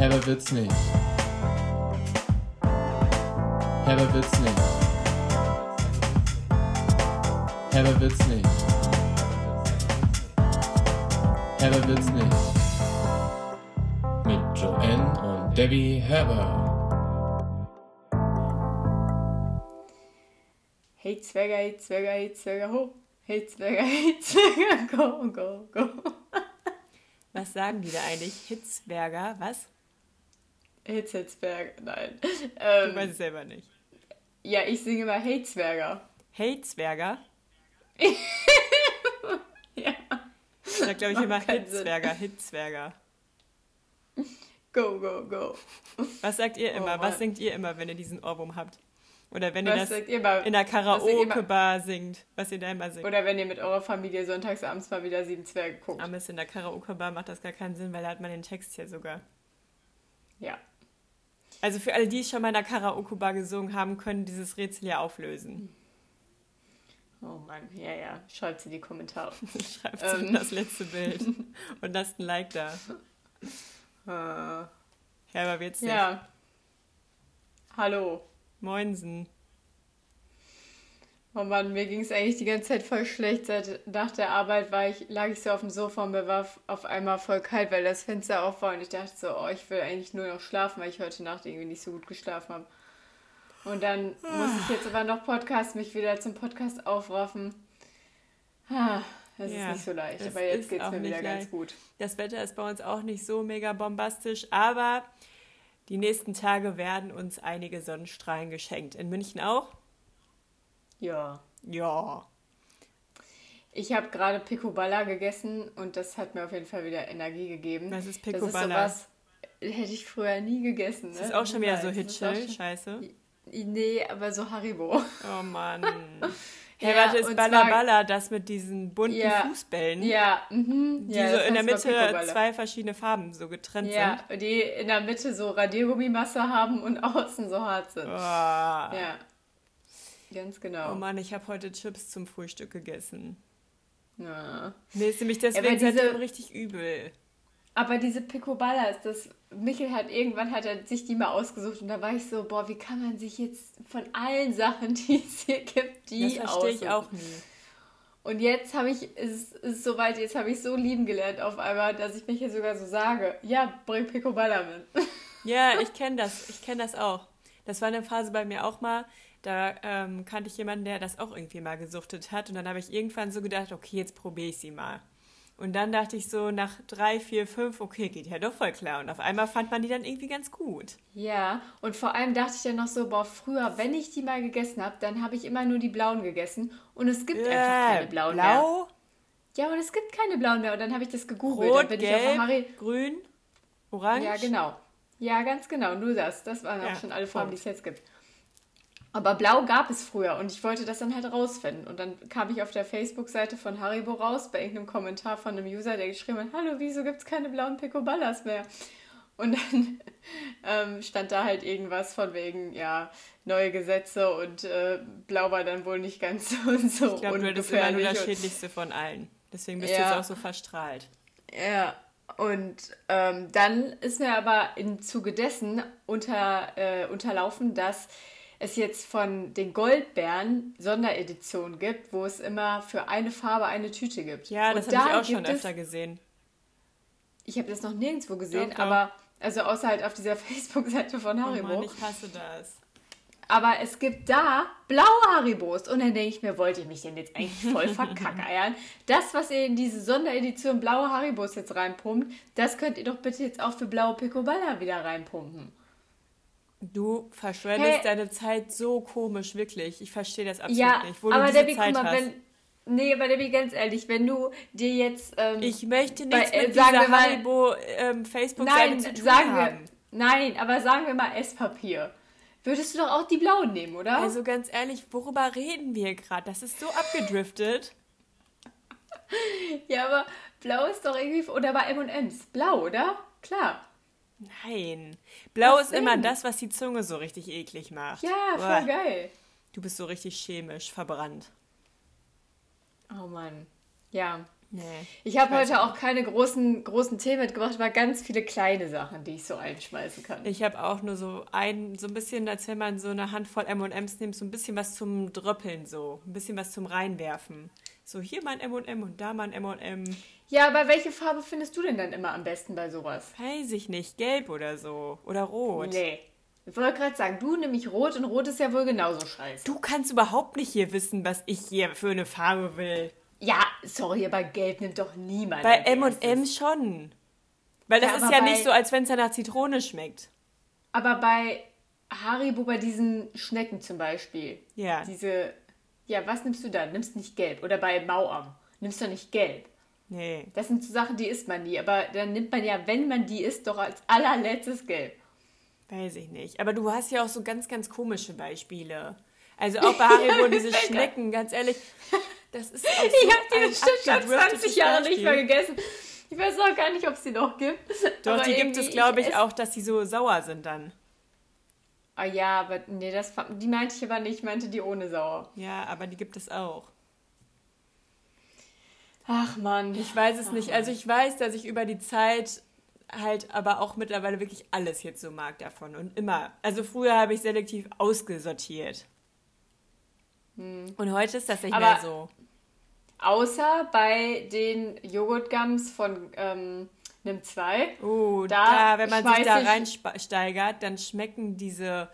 Herber wird's nicht. Herber wird's nicht. Herber wird's nicht. Herber wird's nicht. Mit Joanne und Debbie Herber. Hey Zwerger, hey Zwerger, hey Zwerger, ho. Hey Zwerger, hey Zwerger, go, go, go. Was sagen die da eigentlich? Hitzberger, was? Hitzberger, nein. Du Ähm, weißt es selber nicht. ja, ich singe mal Hey Zwerger. Hey Zwerger? Ja. Ich sag, glaube ich, immer. Hitzberger, Hitzberger. Go, go, go. Was sagt ihr Oh immer? Mann. was singt ihr immer, wenn ihr diesen Ohrwurm habt? Oder wenn ihr Was das ihr mal? in der Karaoke-Bar singt, was ihr da immer singt. Oder wenn ihr mit eurer Familie sonntags abends mal wieder Sieben Zwerge guckt. Aber in der Karaoke-Bar macht das gar keinen Sinn, weil da hat man den Text hier sogar. Ja. Also für alle, die schon mal in der Karaoke-Bar gesungen haben, können dieses Rätsel ja auflösen. Oh Mann, ja, ja. Schreibt in die Kommentare. Schreibt Ähm. in das letzte Bild und lasst ein Like da. Äh, Ja, aber wird's nicht. ja. Hallo. Moinsen. Oh Mann, mir ging es eigentlich die ganze Zeit voll schlecht. Seit nach der Arbeit war ich, lag ich so auf dem Sofa und mir war auf einmal voll kalt, weil das Fenster auf war. Und ich dachte so, oh, ich will eigentlich nur noch schlafen, weil ich heute Nacht irgendwie nicht so gut geschlafen habe. Und dann muss ich jetzt aber noch Podcast, mich wieder zum Podcast aufraffen. Ah, Das Ja, ist nicht so leicht, aber jetzt geht es mir wieder nicht ganz leicht. gut. Das Wetter ist bei uns auch nicht so mega bombastisch, aber die nächsten Tage werden uns einige Sonnenstrahlen geschenkt. In München auch? Ja. Ja. Ich habe gerade Picoballa gegessen und das hat mir auf jeden Fall wieder Energie gegeben. Was ist Das ist Picoballa? sowas, hätte ich früher nie gegessen. Das ne? ist auch schon wieder so. Das schon- scheiße. Nee, aber so Haribo. Oh Mann. Hey, Ja, warte, ist Balla Balla das mit diesen bunten Ja. Fußbällen? Ja, mhm. Die ja, so das in der Mitte Picoballa. zwei verschiedene Farben so getrennt Ja, sind. die in der Mitte so Radiergummimasse haben und außen so hart sind. Oh. Ja. Ganz genau. oh Mann, ich habe heute Chips zum Frühstück gegessen. ja. Mir ist nämlich deswegen diese- richtig übel. Aber diese Picoballas, das Michel hat irgendwann hat er sich die mal ausgesucht und da war ich so, boah, wie kann man sich jetzt von allen Sachen, die es hier gibt, die Das verstehe ich auch nie. Und jetzt habe ich, es ist soweit, jetzt habe ich so lieben gelernt auf einmal, dass ich mich hier sogar so sage, ja, bring Picoballa mit. Ja, ich kenne das. Ich kenne das auch. Das war eine Phase bei mir auch mal. Da ähm, kannte ich jemanden, der das auch irgendwie mal gesuchtet hat. Und dann habe ich irgendwann so gedacht, okay, jetzt probiere ich sie mal. Und dann dachte ich so nach drei, vier, fünf, okay, geht ja doch voll klar. Und auf einmal fand man die dann irgendwie ganz gut. Ja, und vor allem dachte ich dann noch so, boah, früher, wenn ich die mal gegessen habe, dann habe ich immer nur die blauen gegessen und es gibt einfach keine blauen mehr. Äh, Blau, Ja, und es gibt keine blauen mehr und dann habe ich das gegoogelt. rot, bin ich auf Harry. gelb, grün, orange. Ja, genau. Ja, ganz genau, nur das. Das waren Ja, auch schon alle Farben, die es jetzt gibt. Aber blau gab es früher und ich wollte das dann halt rausfinden. Und dann kam ich auf der Facebook-Seite von Haribo raus, bei irgendeinem Kommentar von einem User, der geschrieben hat, hallo, wieso gibt es keine blauen Picoballas mehr? Und dann ähm, stand da halt irgendwas von wegen, ja, neue Gesetze und äh, blau war dann wohl nicht ganz so, so Ich glaube, du bist immer nur das und- Schädlichste von allen. Deswegen bist du Ja. jetzt auch so verstrahlt. Ja, und ähm, dann ist mir aber im Zuge dessen unter, äh, unterlaufen, dass es jetzt von den Goldbären Sondereditionen gibt, wo es immer für eine Farbe eine Tüte gibt. Ja, das habe ich da auch schon es- öfter gesehen. Ich habe das noch nirgendwo gesehen, Doch, doch. aber also außer halt auf dieser Facebook-Seite von Oh Haribo. Mann, ich hasse das. Aber es gibt da blaue Haribos. Und dann denke ich mir, wollt ihr mich denn jetzt eigentlich voll verkackeiern? Das, was ihr in diese Sonderedition blaue Haribos jetzt reinpumpt, das könnt ihr doch bitte jetzt auch für blaue Picoballa wieder reinpumpen. Du verschwendest Hey. deine Zeit so komisch, wirklich. Ich verstehe das absolut ja, nicht. Wo aber du diese Debbie, Zeit guck mal, hast. wenn. Nee, aber Debbie, ganz ehrlich, wenn du dir jetzt. Ähm, ich möchte bei- nichts äh, mit sagen dieser wir mal- Haribo ähm, Facebook-Seite nein, zu tun sagen wir. haben. Nein, aber sagen wir mal Esspapier. Würdest du doch auch die blauen nehmen, oder? Also ganz ehrlich, worüber reden wir gerade? Das ist so abgedriftet. ja, aber blau ist doch irgendwie. Oder bei MMs. Blau, oder? Klar. Nein. Blau Was ist immer denn? das, was die Zunge so richtig eklig macht. Ja, Uah, voll geil. Du bist so richtig chemisch verbrannt. Oh Mann. Ja. Nee. Ich habe heute auch keine großen, großen Themen mitgebracht, aber ganz viele kleine Sachen, die ich so einschmeißen kann. Ich habe auch nur so ein, so ein bisschen, als wenn man so eine Handvoll M&M's nimmt, so ein bisschen was zum Dröppeln so. Ein bisschen was zum Reinwerfen. So hier mal ein M&M und da mal ein M&M. Ja, aber welche Farbe findest du denn dann immer am besten bei sowas? Weiß ich nicht, gelb oder so. Oder rot. Nee. Ich wollte gerade sagen, du nämlich rot und rot ist ja wohl genauso scheiße. Du kannst überhaupt nicht hier wissen, was ich hier für eine Farbe will. Ja, sorry, aber gelb nimmt doch niemand. Bei M&M schon. Weil das Ja, ist ja nicht so, als wenn es ja nach Zitrone schmeckt. Aber bei Haribo, bei diesen Schnecken zum Beispiel. Ja. Diese. Ja, was nimmst du dann? Nimmst nicht gelb. Oder bei Mauam. Nimmst du nicht gelb. Nee. Das sind so Sachen, die isst man nie. Aber dann nimmt man ja, wenn man die isst, doch als allerletztes gelb. Weiß ich nicht. Aber du hast ja auch so ganz, ganz komische Beispiele. Also auch bei Haribo diese Schnecken, ganz ehrlich. Das ist auch so Ich habe die bestimmt schon abgedriftetes 20 Jahre nicht mehr gegessen. Ich weiß auch gar nicht, ob es die noch gibt. Doch, die gibt es, glaube ich, auch, dass die so sauer sind dann. Ah ja, aber nee, das, die meinte ich aber nicht. Ich meinte die ohne Sauer. Ja, aber die gibt es auch. Ach Mann. Ich weiß es nicht. Also ich weiß, dass ich über die Zeit halt aber auch mittlerweile wirklich alles jetzt so mag davon. Und immer. Also früher habe ich selektiv ausgesortiert. Und heute ist das nicht Hm. Aber- mehr so. Außer bei den Joghurtgums von ähm, Nimm 2. Oh, Da da, wenn man sich da reinsteigert, dann schmecken diese,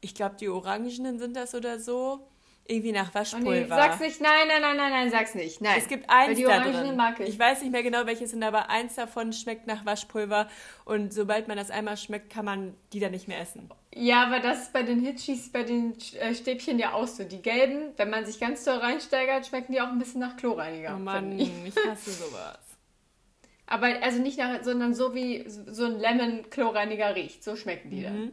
ich glaube, die Orangenen sind das oder so, irgendwie nach Waschpulver. nee, sag's nicht. Nein, nein, nein, nein, nein, sag's nicht. Nein. Es gibt Weil eins die da drin. mag ich. Ich weiß nicht mehr genau, welches sind, aber eins davon schmeckt nach Waschpulver und sobald man das einmal schmeckt, kann man die dann nicht mehr essen. Ja, aber das ist bei den Hitchis, bei den äh, Stäbchen ja auch so. Die gelben, wenn man sich ganz doll reinsteigert, schmecken die auch ein bisschen nach Chlorreiniger. Oh Mann, ich. ich hasse sowas. Aber also nicht nach, sondern so wie so ein Lemon-Chlorreiniger riecht. So schmecken die dann.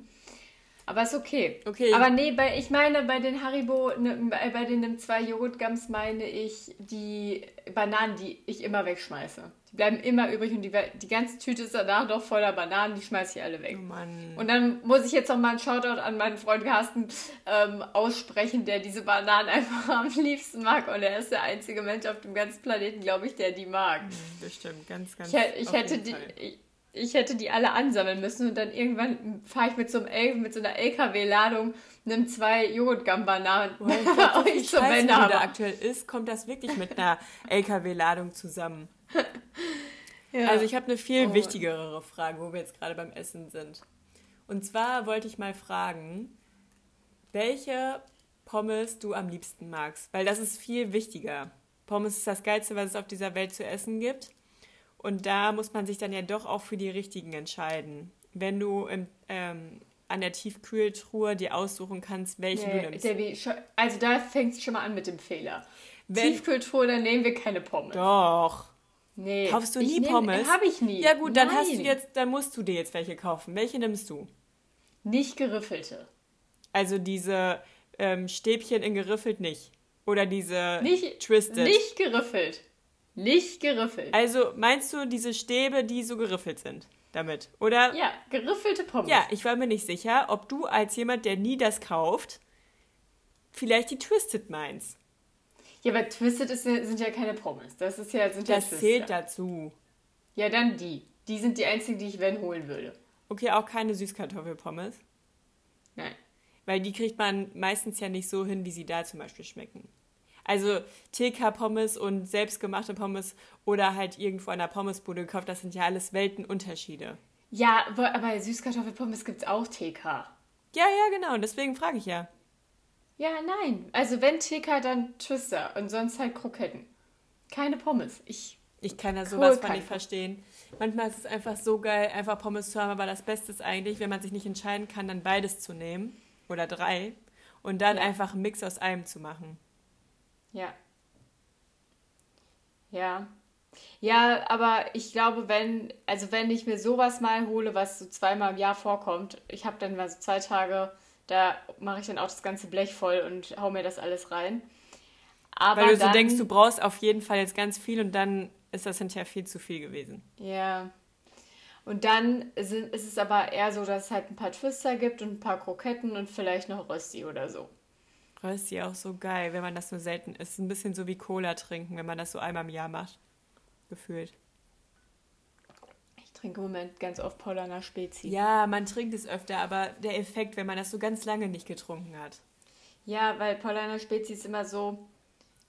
Aber ist okay. Mhm. Okay. Aber nee, bei, ich meine, bei den Haribo, ne, bei den Nimm 2 Joghurtgums meine ich die Bananen, die ich immer wegschmeiße. Die bleiben immer übrig und die, die ganze Tüte ist danach doch voller Bananen, die schmeiße ich alle weg. Oh Mann. Und dann muss ich jetzt noch mal einen Shoutout an meinen Freund Carsten ähm, aussprechen, der diese Bananen einfach am liebsten mag. Und er ist der einzige Mensch auf dem ganzen Planeten, glaube ich, der die mag. Bestimmt, ganz, ganz Ich, ich, hätte die, ich, ich hätte die alle ansammeln müssen und dann irgendwann fahre ich mit so, einem L, mit so einer LKW-Ladung, nimm zwei ich glaub, so bei viel euch zum du da aktuell ist, kommt das wirklich mit einer LKW-Ladung zusammen. Ja. Also ich habe eine viel Oh. wichtigere Frage, wo wir jetzt gerade beim Essen sind. Und zwar wollte ich mal fragen, welche Pommes du am liebsten magst, weil das ist viel wichtiger. Pommes ist das Geilste, was es auf dieser Welt zu essen gibt. Und da muss man sich dann ja doch auch für die richtigen entscheiden. Wenn du im, ähm, an der Tiefkühltruhe dir aussuchen kannst, welche du Nee, nimmst. Debbie, also da fängt es schon mal an mit dem Fehler. Wenn- Tiefkühltruhe, dann nehmen wir keine Pommes. Doch. Nee. Kaufst du nie nehm- Pommes? Habe ich nie. Ja gut, dann hast du Nein. jetzt, dann musst du dir jetzt welche kaufen. Welche nimmst du? Nicht geriffelte. Also diese ähm, Stäbchen in geriffelt nicht. Oder diese Nicht, Twisted. nicht geriffelt. Nicht geriffelt. Also meinst du diese Stäbe, die so geriffelt sind damit? Oder? ja, geriffelte Pommes. Ja, ich war mir nicht sicher, ob du als jemand, der nie das kauft, vielleicht die Twisted meinst. Ja, aber Twisted ist, ja- sind ja keine Pommes. Das ist ja, sind ja Das Twister. zählt dazu. Ja, dann die. Die sind die einzigen, die ich wenn holen würde. Okay, auch keine Süßkartoffelpommes. Nein. Weil die kriegt man meistens ja nicht so hin, wie sie da zum Beispiel schmecken. Also TK-Pommes und selbstgemachte Pommes oder halt irgendwo an der Pommesbude gekauft, das sind ja alles Weltenunterschiede. Ja, aber Süßkartoffelpommes gibt es auch TK. Ja, ja, genau. Und deswegen frage ich ja. Ja, nein. Also wenn TK, dann Twister und sonst halt Kroketten. Keine Pommes. Ich. Ich kann Cool, sowas von kein nicht verstehen. Manchmal ist es einfach so geil, einfach Pommes zu haben, aber das Beste ist eigentlich, wenn man sich nicht entscheiden kann, dann beides zu nehmen oder drei und dann Ja. einfach einen Mix aus allem zu machen. Ja. Ja. Ja, aber ich glaube, wenn, also wenn ich mir sowas mal hole, was so zweimal im Jahr vorkommt, ich habe dann mal so zwei Tage, da mache ich dann auch das ganze Blech voll und hau mir das alles rein. Aber Weil du dann, so denkst, du brauchst auf jeden Fall jetzt ganz viel und dann ist das hinterher viel zu viel gewesen. Ja. Und dann sind, ist es aber eher so, dass es halt ein paar Twister gibt und ein paar Kroketten und vielleicht noch Rösti oder so. Rösti auch so geil, wenn man das nur selten isst. Ein bisschen so wie Cola trinken, wenn man das so einmal im Jahr macht. gefühlt. Ich trinke im Moment ganz oft Paulaner Spezi. Ja, man trinkt es öfter, aber der Effekt, wenn man das so ganz lange nicht getrunken hat. Ja, weil Paulaner Spezi ist immer so,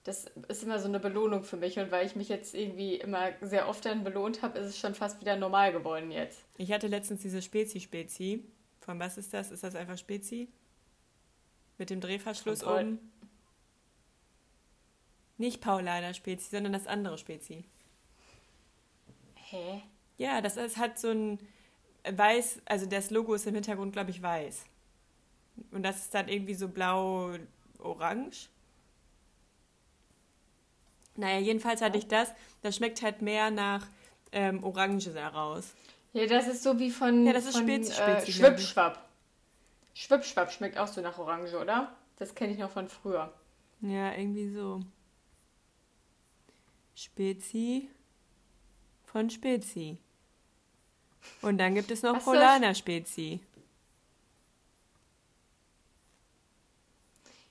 das ist immer so eine Belohnung für mich. Und weil ich mich jetzt irgendwie immer sehr oft dann belohnt habe, ist es schon fast wieder normal geworden jetzt. Ich hatte letztens diese Spezi-Spezi. Von was ist das? Ist das einfach Spezi? Mit dem Drehverschluss oben? Nicht Paulaner Spezi, sondern das andere Spezi. Hä? Ja, das ist, hat so ein weiß, also das Logo ist im Hintergrund, glaube ich, weiß. Und das ist dann irgendwie so blau-orange. Naja, jedenfalls hatte ich das. Das schmeckt halt mehr nach ähm, Orange daraus. Ja, das ist so wie von, Ja, das ist von Spezi, äh, Spezi, ich. Schwippschwapp. Schwippschwapp schmeckt auch so nach Orange, oder? Das kenne ich noch von früher. Ja, irgendwie so. Spezi von Spezi. Und dann gibt es noch soll- Polaner Spezi.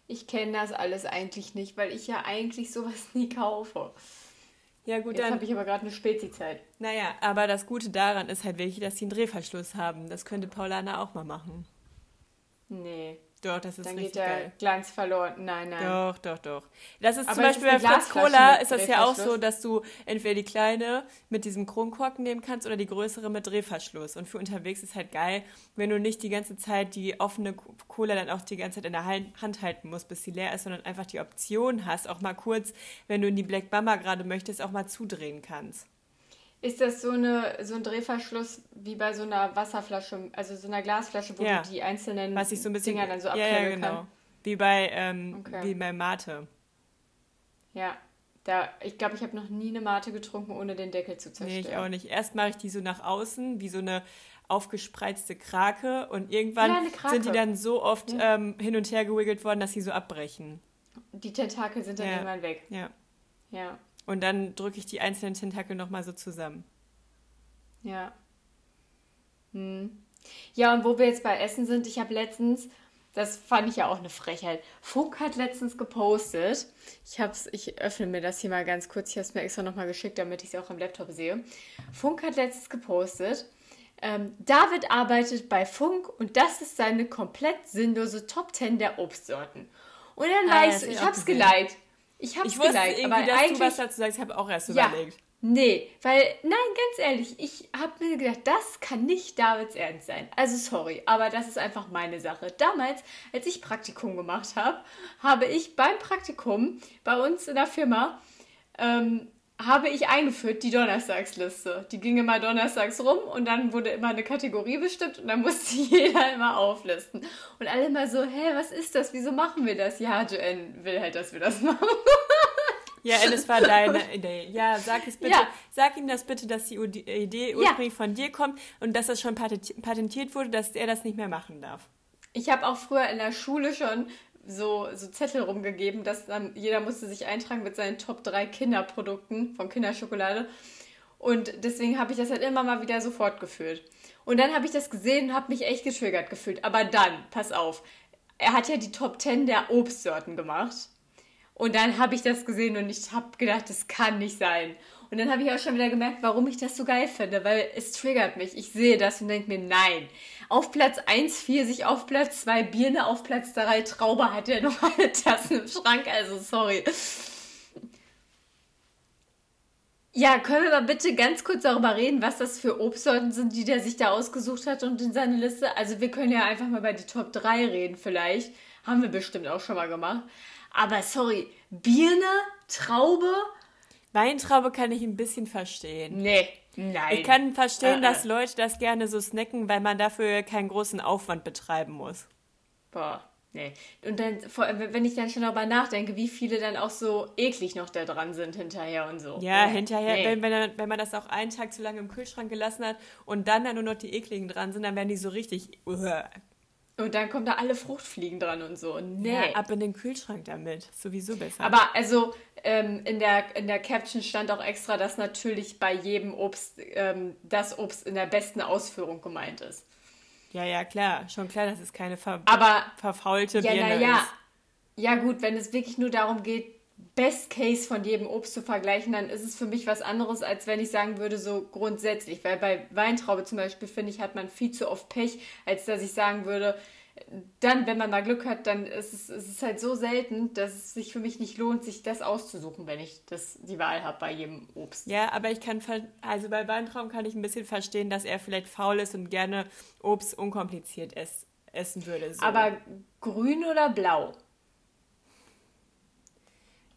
Ich kenne das alles eigentlich nicht, weil ich ja eigentlich sowas nie kaufe. Ja, gut, Jetzt dann. habe ich aber gerade eine Spezi-Zeit. Naja, aber das Gute daran ist halt wirklich, dass sie einen Drehverschluss haben. Das könnte Paulaner auch mal machen. Nee, Doch, das ist dann geht richtig der geil. Glanz verloren. Nein, nein. Doch, doch, doch. Das ist Aber zum Beispiel bei Fritz Cola ist das ja auch so, dass du entweder die kleine mit diesem Kronkorken nehmen kannst oder die größere mit Drehverschluss. Und für unterwegs ist halt geil, wenn du nicht die ganze Zeit die offene Cola dann auch die ganze Zeit in der Hand Hand halten musst, bis sie leer ist, sondern einfach die Option hast, auch mal kurz, wenn du in die Black Mama gerade möchtest, auch mal zudrehen kannst. Ist das so, eine, so ein Drehverschluss wie bei so einer Wasserflasche, also so einer Glasflasche, wo Ja. du die einzelnen Was ich so ein bisschen. Dinger dann so ja, abklemmen ja, genau. kann? Wie bei, ähm, Okay. wie bei Mate. Ja, da, ich glaube, ich habe noch nie eine Mate getrunken, ohne den Deckel zu Nee, zerstören. ich auch nicht. Erst mache ich die so nach außen, wie so eine aufgespreizte Krake und irgendwann Ja, Krake. sind die dann so oft ähm, hin und her gewiggelt worden, dass sie so abbrechen. Die Tentakel sind dann Ja. irgendwann weg. Ja. Ja, Und dann drücke ich die einzelnen Tentakel nochmal so zusammen. ja. Hm. Ja, und wo wir jetzt bei Essen sind, ich habe letztens, das fand ich ja auch eine Frechheit. Funk hat letztens gepostet. Ich hab's, ich öffne mir das hier mal ganz kurz. Ich habe es mir extra nochmal geschickt, damit ich es auch am Laptop sehe. Funk hat letztens gepostet. Ähm, David arbeitet bei Funk und das ist seine komplett sinnlose Top 10 der Obstsorten. Und dann Ah, war ich so, ich hab's geliked. Ich hab's Ich wusste geliked, irgendwie, dass du was dazu sagst. Ich habe auch erst ja, überlegt. nee, weil, nein, ganz ehrlich, ich habe mir gedacht, das kann nicht Davids Ernst sein. Also sorry, aber das ist einfach meine Sache. Damals, als ich Praktikum gemacht habe, habe ich beim Praktikum bei uns in der Firma, ähm, habe ich eingeführt die Donnerstagsliste. Die ging immer donnerstags rum und dann wurde immer eine Kategorie bestimmt und dann musste jeder immer auflisten. Und alle immer so, hä, was ist das? Wieso machen wir das? Ja, Joanne will halt, dass wir das machen. Ja, es war deine Idee. Ja, sag es bitte. Ja. Sag ihm das bitte, dass die Udi- Idee ursprünglich von dir kommt und dass das schon patenti- patentiert wurde, dass er das nicht mehr machen darf. Ich habe auch früher in der Schule schon so, so Zettel rumgegeben, dass dann jeder musste sich eintragen mit seinen Top 3 Kinderprodukten von Kinderschokolade. Und deswegen habe ich das halt immer mal wieder so fortgeführt. Und dann habe ich das gesehen und habe mich echt getriggert gefühlt. Aber dann, pass auf, er hat ja die Top 10 der Obstsorten gemacht. Und dann habe ich das gesehen und ich habe gedacht, das kann nicht sein. Und dann habe ich auch schon wieder gemerkt, warum ich das so geil finde, weil es triggert mich. Ich sehe das und denke mir, nein. Auf Platz 1 Pfirsich, auf Platz 2 Birne, auf Platz 3 Traube hat er noch alle Tassen im Schrank, also sorry. Ja, können wir mal bitte ganz kurz darüber reden, was das für Obstsorten sind, die der sich da ausgesucht hat und in seine Liste? Also wir können ja einfach mal bei die Top 3 reden vielleicht. Haben wir bestimmt auch schon mal gemacht. Aber sorry, Birne, Traube? Weintraube kann ich ein bisschen verstehen. Nee, nein. Ich kann verstehen, Äh, äh. dass Leute das gerne so snacken, weil man dafür keinen großen Aufwand betreiben muss. Boah, nee. Und dann, wenn ich dann schon darüber nachdenke, wie viele dann auch so eklig noch da dran sind hinterher und so. Ja, Nee, hinterher, nee. wenn, wenn, man- wenn man das auch einen Tag zu lange im Kühlschrank gelassen hat und dann da nur noch die ekligen dran sind, dann werden die so richtig. Uah. Und dann kommen da alle Fruchtfliegen dran und so. Nee. Ja, ab in den Kühlschrank damit. Sowieso besser. Aber also ähm, in, der, in der Caption stand auch extra, dass natürlich bei jedem Obst ähm, das Obst in der besten Ausführung gemeint ist. ja, ja, klar. Schon klar, dass es keine ver Aber verfaulte ja, Birne naja. ist. Ja, gut, wenn es wirklich nur darum geht, Best Case von jedem Obst zu vergleichen, dann ist es für mich was anderes, als wenn ich sagen würde, so grundsätzlich. Weil bei Weintraube zum Beispiel, finde ich, hat man viel zu oft Pech, als dass ich sagen würde, dann, wenn man mal Glück hat, dann ist es, ist es halt so selten, dass es sich für mich nicht lohnt, sich das auszusuchen, wenn ich das, die Wahl habe bei jedem Obst. Ja, aber ich kann, also bei Weintraum kann ich ein bisschen verstehen, dass er vielleicht faul ist und gerne Obst unkompliziert ess, essen würde. So. Aber grün oder blau?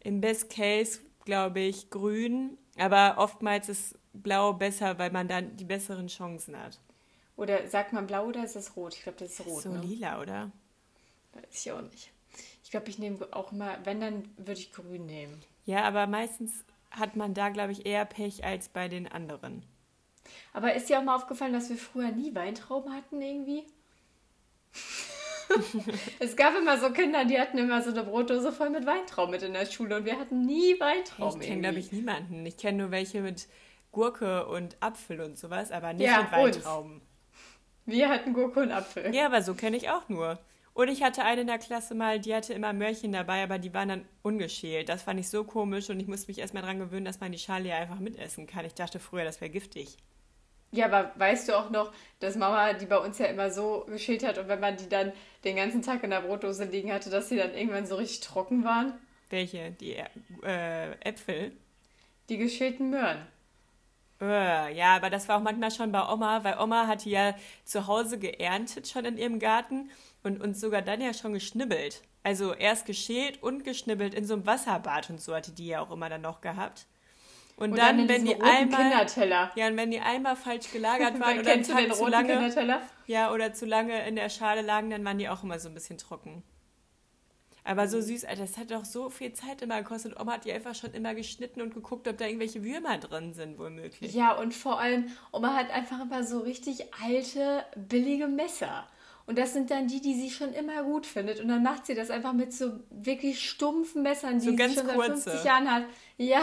Im Best Case glaube ich grün, aber oftmals ist blau besser, weil man dann die besseren Chancen hat. Oder sagt man blau oder ist das rot? Ich glaube, das ist rot. So ne? lila, oder? Weiß ich auch nicht. Ich glaube, ich nehme auch immer, wenn, dann würde ich grün nehmen. Ja, aber meistens hat man da, glaube ich, eher Pech als bei den anderen. Aber ist dir auch mal aufgefallen, dass wir früher nie Weintrauben hatten irgendwie? es gab immer so Kinder, die hatten immer so eine Brotdose voll mit Weintrauben mit in der Schule und wir hatten nie Weintrauben. Ich kenne, glaube ich, niemanden. Ich kenne nur welche mit Gurke und Apfel und sowas, aber nicht Ja, mit Weintrauben. uns. Wir hatten Gurke und Apfel. Ja, aber so kenne ich auch nur. Und ich hatte eine in der Klasse mal, die hatte immer Möhrchen dabei, aber die waren dann ungeschält. Das fand ich so komisch und ich musste mich erstmal dran gewöhnen, dass man die Schale ja einfach mitessen kann. Ich dachte früher, das wäre giftig. Ja, aber weißt du auch noch, dass Mama die bei uns ja immer so geschält hat und wenn man die dann den ganzen Tag in der Brotdose liegen hatte, dass sie dann irgendwann so richtig trocken waren? Welche? Die äh, Äpfel? Die geschälten Möhren. Äh, ja, aber das war auch manchmal schon bei Oma, weil Oma hatte ja zu Hause geerntet schon in ihrem Garten und uns sogar dann ja schon geschnibbelt. Also erst geschält und geschnibbelt in so einem Wasserbad und so hatte die ja auch immer dann noch gehabt. Und, Und dann, in wenn die einmal, ja, und wenn die einmal falsch gelagert waren Dann oder kennst Tag zu lange, ja, oder zu lange in der Schale lagen, dann waren die auch immer so ein bisschen trocken. Aber so süß, Alter, das hat doch so viel Zeit immer gekostet. Oma hat die einfach schon immer geschnitten und geguckt, ob da irgendwelche Würmer drin sind, womöglich. Ja, und vor allem, Oma hat einfach immer so richtig alte, billige Messer. Und das sind dann die, die sie schon immer gut findet. Und dann macht sie das einfach mit so wirklich stumpfen Messern, die So sie schon seit kurze. 50 Jahren hat. Ja,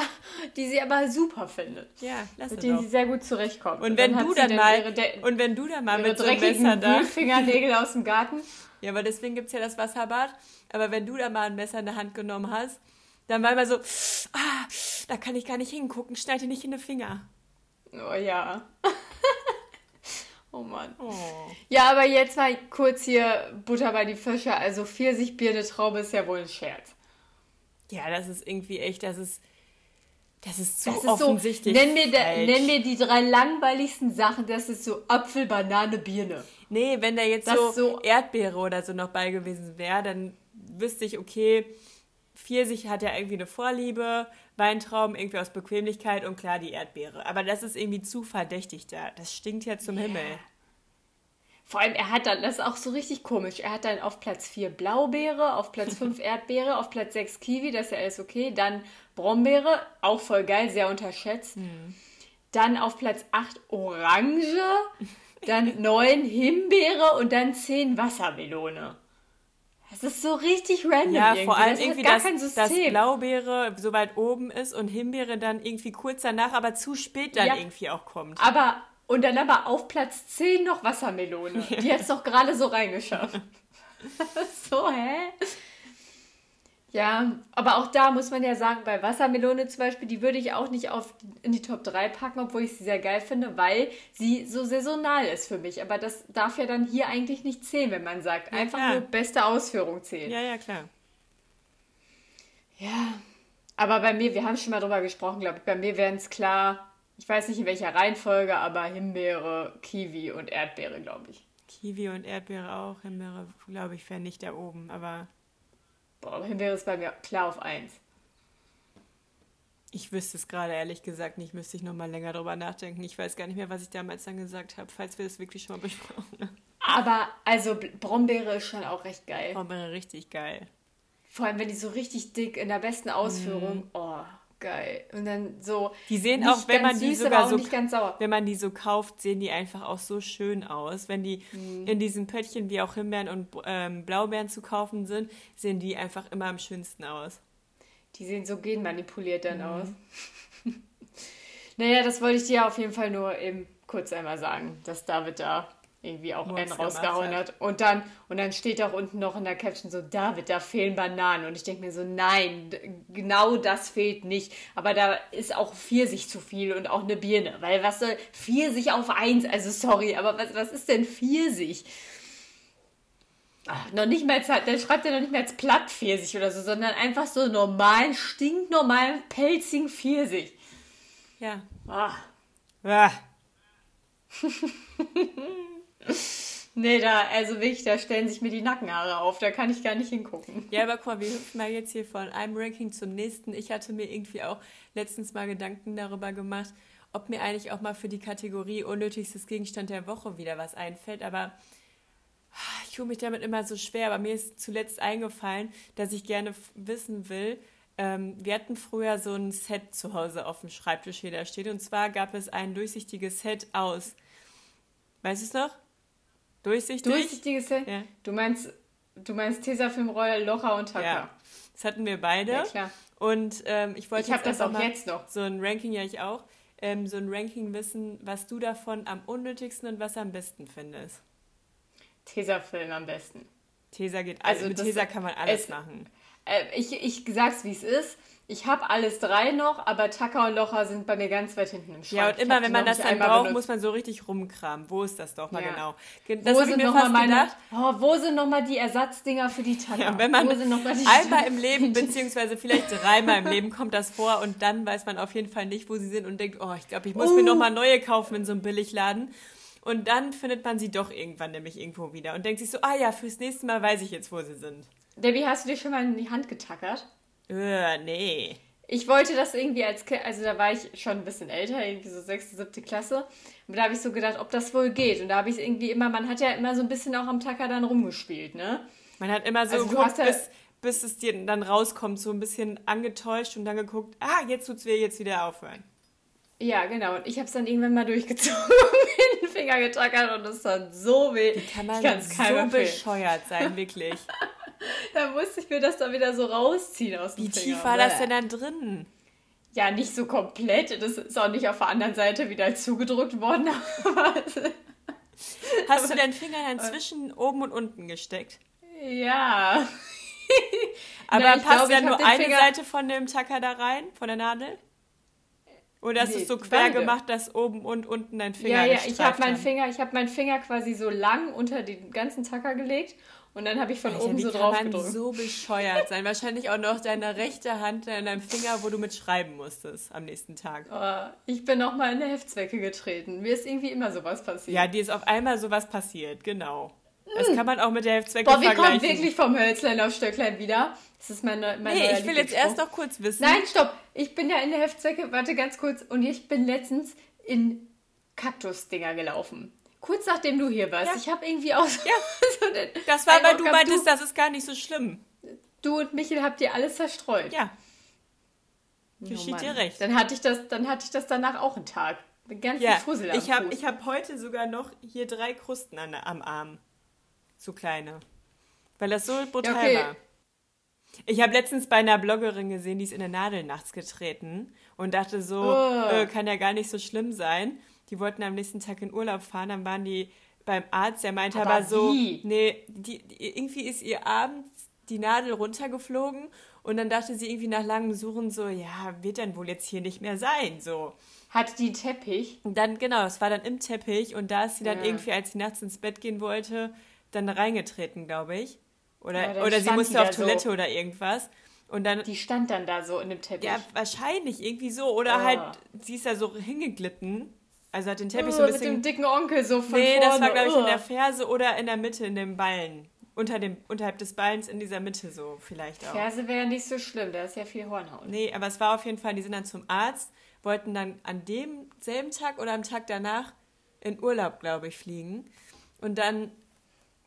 die sie aber super findet. Ja, lass Mit es denen doch. sie sehr gut zurechtkommt. Und wenn hat du dann mal und wenn du dann mal mit so einem Messer da, Fingernägel aus dem Garten. ja, aber deswegen gibt's ja das Wasserbad. Aber wenn du da mal ein Messer in der Hand genommen hast, dann war immer so, ah, da kann ich gar nicht hingucken, schneid dir nicht in die Finger. Oh ja. Oh Mann. Oh. Ja, aber jetzt mal kurz hier Butter bei die Fische. Also Pfirsich, Birne, Traube ist ja wohl ein Scherz. Ja, das ist irgendwie echt, das ist, das ist zu Das ist so, offensichtlich. nenn mir, falsch. nenn mir die drei langweiligsten Sachen. Das ist so Apfel, Banane, Birne. Nee, wenn da jetzt so, so- Erdbeere oder so noch bei gewesen wäre, dann wüsste ich, okay, Pfirsich hat ja irgendwie eine Vorliebe, Weintrauben irgendwie aus Bequemlichkeit und klar die Erdbeere. Aber das ist irgendwie zu verdächtig da. Das stinkt ja zum Himmel. Vor allem, er hat dann, das ist auch so richtig komisch. Er hat dann auf Platz 4 Blaubeere, auf Platz 5 Erdbeere, auf Platz 6 Kiwi, das ist ja alles okay. Dann Brombeere, auch voll geil, sehr unterschätzt. Dann auf Platz 8 Orange, dann 9 Himbeere und dann 10 Wassermelone. Das ist so richtig random Ja, irgendwie. vor allem das irgendwie, gar dass, kein dass System. Blaubeere so weit oben ist und Himbeere dann irgendwie kurz danach, aber zu spät dann Ja. irgendwie auch kommt. Aber, und dann aber auf Platz 10 noch Wassermelone. Die hat es doch gerade so reingeschafft. so, hä? Ja, aber auch da muss man ja sagen, bei Wassermelone zum Beispiel, die würde ich auch nicht auf, in die Top 3 packen, obwohl ich sie sehr geil finde, weil sie so saisonal ist für mich. Aber das darf ja dann hier eigentlich nicht zählen, wenn man sagt. Ja, Einfach klar. nur beste Ausführung zählen. Ja, ja, klar. Ja, aber bei mir, wir haben schon mal drüber gesprochen, glaube ich, bei mir wären es klar, ich weiß nicht in welcher Reihenfolge, aber Himbeere, Kiwi und Erdbeere, glaube ich. Kiwi und Erdbeere auch. Himbeere, glaube ich, wäre nicht da oben, aber Boah, aber Himbeere ist bei mir klar auf 1. ich wüsste es gerade ehrlich gesagt nicht. Müsste ich nochmal länger drüber nachdenken. Ich weiß gar nicht mehr, was ich damals dann gesagt habe, falls wir das wirklich schon mal besprochen haben. Aber, also Brombeere ist schon auch recht geil. Brombeere richtig geil. Vor allem, wenn die so richtig dick in der besten Ausführung, oh, geil. Und dann so, Die sehen nicht auch, wenn ganz man die süß, sogar so wenn man die so kauft, sehen die einfach auch so schön aus. Wenn die Mhm. in diesen Pöttchen wie auch Himbeeren und ähm, Blaubeeren zu kaufen sind, sehen die einfach immer am schönsten aus. Die sehen so genmanipuliert Mhm. dann aus. naja, das wollte ich dir auf jeden Fall nur eben kurz einmal sagen, dass David da irgendwie auch einen rausgehauen hat. Und dann, und dann steht auch unten noch in der Caption so, David, da fehlen Bananen. Und ich denke mir so, nein, genau das fehlt nicht. Aber da ist auch Pfirsich zu viel und auch eine Birne. Weil was soll Pfirsich auf eins? Also sorry, aber was, was ist denn Pfirsich? Ach, noch nicht mal, dann schreibt er noch nicht mehr als Plattpfirsich oder so, sondern einfach so normalen, stinknormalen, pelzigen Pfirsich. Ja. Ah. Ah. Nee, da, also wirklich, da stellen sich mir die Nackenhaare auf, da kann ich gar nicht hingucken. Ja, aber guck mal, wir hüpfen mal jetzt hier von einem Ranking zum nächsten. Ich hatte mir irgendwie auch letztens mal Gedanken darüber gemacht, ob mir eigentlich auch mal für die Kategorie unnötigstes Gegenstand der Woche wieder was einfällt. Aber ich tue mich damit immer so schwer. Aber mir ist zuletzt eingefallen, dass ich gerne wissen will. Ähm, wir hatten früher so ein Set zu Hause auf dem Schreibtisch, hier da steht. Und zwar gab es ein durchsichtiges Set aus. Weißt du es noch? Durchsichtig? Durchsichtiges Set? Ja. Du meinst, du meinst Tesafilm-Roller, Locher und Tacker. Ja. Das hatten wir beide. Ja, klar. Und ähm, ich wollte Ich jetzt das auch mal jetzt noch. so ein Ranking, ja ich auch, ähm, so ein Ranking wissen, was du davon am unnötigsten und was am besten findest. Tesafilm am besten. Tesa geht, Also also mit Tesa kann man alles es- machen. Äh, ich, ich sag's, wie es ist. Ich habe alles drei noch, aber Tacker und Locher sind bei mir ganz weit hinten im Schrank. Ja, und immer wenn man noch das dann braucht, benutzt. muss man so richtig rumkramen. Wo ist das doch mal Ja. genau? Ge- Das wo sind mir nochmal meine, gedacht. oh, wo sind nochmal die Ersatzdinger für die Tacker? Ja, wenn man wo sind noch mal die einmal im Leben, beziehungsweise vielleicht dreimal im Leben kommt das vor und dann weiß man auf jeden Fall nicht, wo sie sind und denkt, oh, ich glaube, ich muss Uh. mir nochmal neue kaufen in so einem Billigladen. Und dann findet man sie doch irgendwann nämlich irgendwo wieder und denkt sich so, ah ja, fürs nächste Mal weiß ich jetzt, wo sie sind. Debbie, hast du dir schon mal in die Hand getackert? Äh, nee. Ich wollte das irgendwie als Kind, also da war ich schon ein bisschen älter, irgendwie so sechste, siebte Klasse. Und da habe ich so gedacht, ob das wohl geht. Und da habe ich irgendwie immer, man hat ja immer so ein bisschen auch am Tacker dann rumgespielt, ne? Man hat immer so Also geguckt, ja- bis, bis es dir dann rauskommt, so ein bisschen angetäuscht und dann geguckt, ah, jetzt tut's weh, jetzt wieder aufhören. Ja, genau. Und ich habe es dann irgendwann mal durchgezogen den Finger getackert und es tat so weh. Kann man ich so bescheuert sein, wirklich. Da musste ich mir das dann wieder so rausziehen aus dem Wie Finger. tief war das denn dann drin? Ja, nicht so komplett. Das ist auch nicht auf der anderen Seite wieder zugedrückt worden. Hast du deinen Finger dann zwischen oben und unten gesteckt? ja. Aber ich passt glaub, ich dann hab nur eine Finger- Seite von dem Tacker da rein, von der Nadel? Oder hast du Nee, es so quer beide. gemacht, dass oben und unten dein Finger Ja, ja, ich habe meinen? Finger, ich habe meinen Finger quasi so lang unter den ganzen Tacker gelegt und dann habe ich von Alter, oben so kann drauf man gedrückt. so bescheuert sein? Wahrscheinlich auch noch deine rechte Hand an deinem Finger, wo du mit schreiben musstest am nächsten Tag. Oh, ich bin noch mal in eine Heftzwecke getreten. Mir ist irgendwie immer sowas passiert. Ja, dir ist auf einmal sowas passiert, genau. Das kann man auch mit der Heftzwecke Boah, wir kommen wirklich vom Hölzlein auf Stöcklein wieder. Das ist meine, mein nee, ich will jetzt erst noch kurz wissen. Nein, stopp. Ich bin ja in der Heftzwecke, warte ganz kurz. Und ich bin letztens in Kaktusdinger gelaufen. Kurz nachdem du hier warst. Ja. Ich habe irgendwie aus. Ja. so den Das war, weil du meintest, das ist gar nicht so schlimm. Du und Michel habt ihr alles zerstreut. Ja, Oh geschieht Mann. dir recht. Dann hatte ich das, dann hatte ich das danach auch einen Tag. Ganzen Ja, Fussel am ich habe ich hab heute sogar noch hier drei Krusten an, am Arm. So kleine. Weil das so brutal okay. war. Ich habe letztens bei einer Bloggerin gesehen, die ist in der Nadel nachts getreten und dachte so, Oh. äh, kann ja gar nicht so schlimm sein. Die wollten am nächsten Tag in Urlaub fahren, dann waren die beim Arzt, der meinte aber, Aber so, wie? nee, die, die, irgendwie ist ihr abends die Nadel runtergeflogen und dann dachte sie irgendwie nach langem Suchen so, ja, wird dann wohl jetzt hier nicht mehr sein, so. Hatte die Teppich? Und dann, genau, es war dann im Teppich und da ist sie dann Ja. irgendwie, als sie nachts ins Bett gehen wollte, dann reingetreten, glaube ich. Oder, Ja, oder sie musste auf da so. Toilette oder irgendwas. Und dann, Die stand dann da so in dem Teppich. ja, wahrscheinlich irgendwie so. Oder Oh. halt, sie ist da so hingeglitten. Also hat den Teppich Oh, so ein mit dem bisschen. dicken Onkel so von Nee, vorne. das war, glaube ich, in Oh. der Ferse oder in der Mitte, in dem Ballen. Unter dem, unterhalb des Ballens in dieser Mitte so vielleicht auch. Ferse wäre nicht so schlimm, da ist ja viel Hornhaut. Nee, aber es war auf jeden Fall, die sind dann zum Arzt, wollten dann an demselben Tag oder am Tag danach in Urlaub, glaube ich, fliegen. Und dann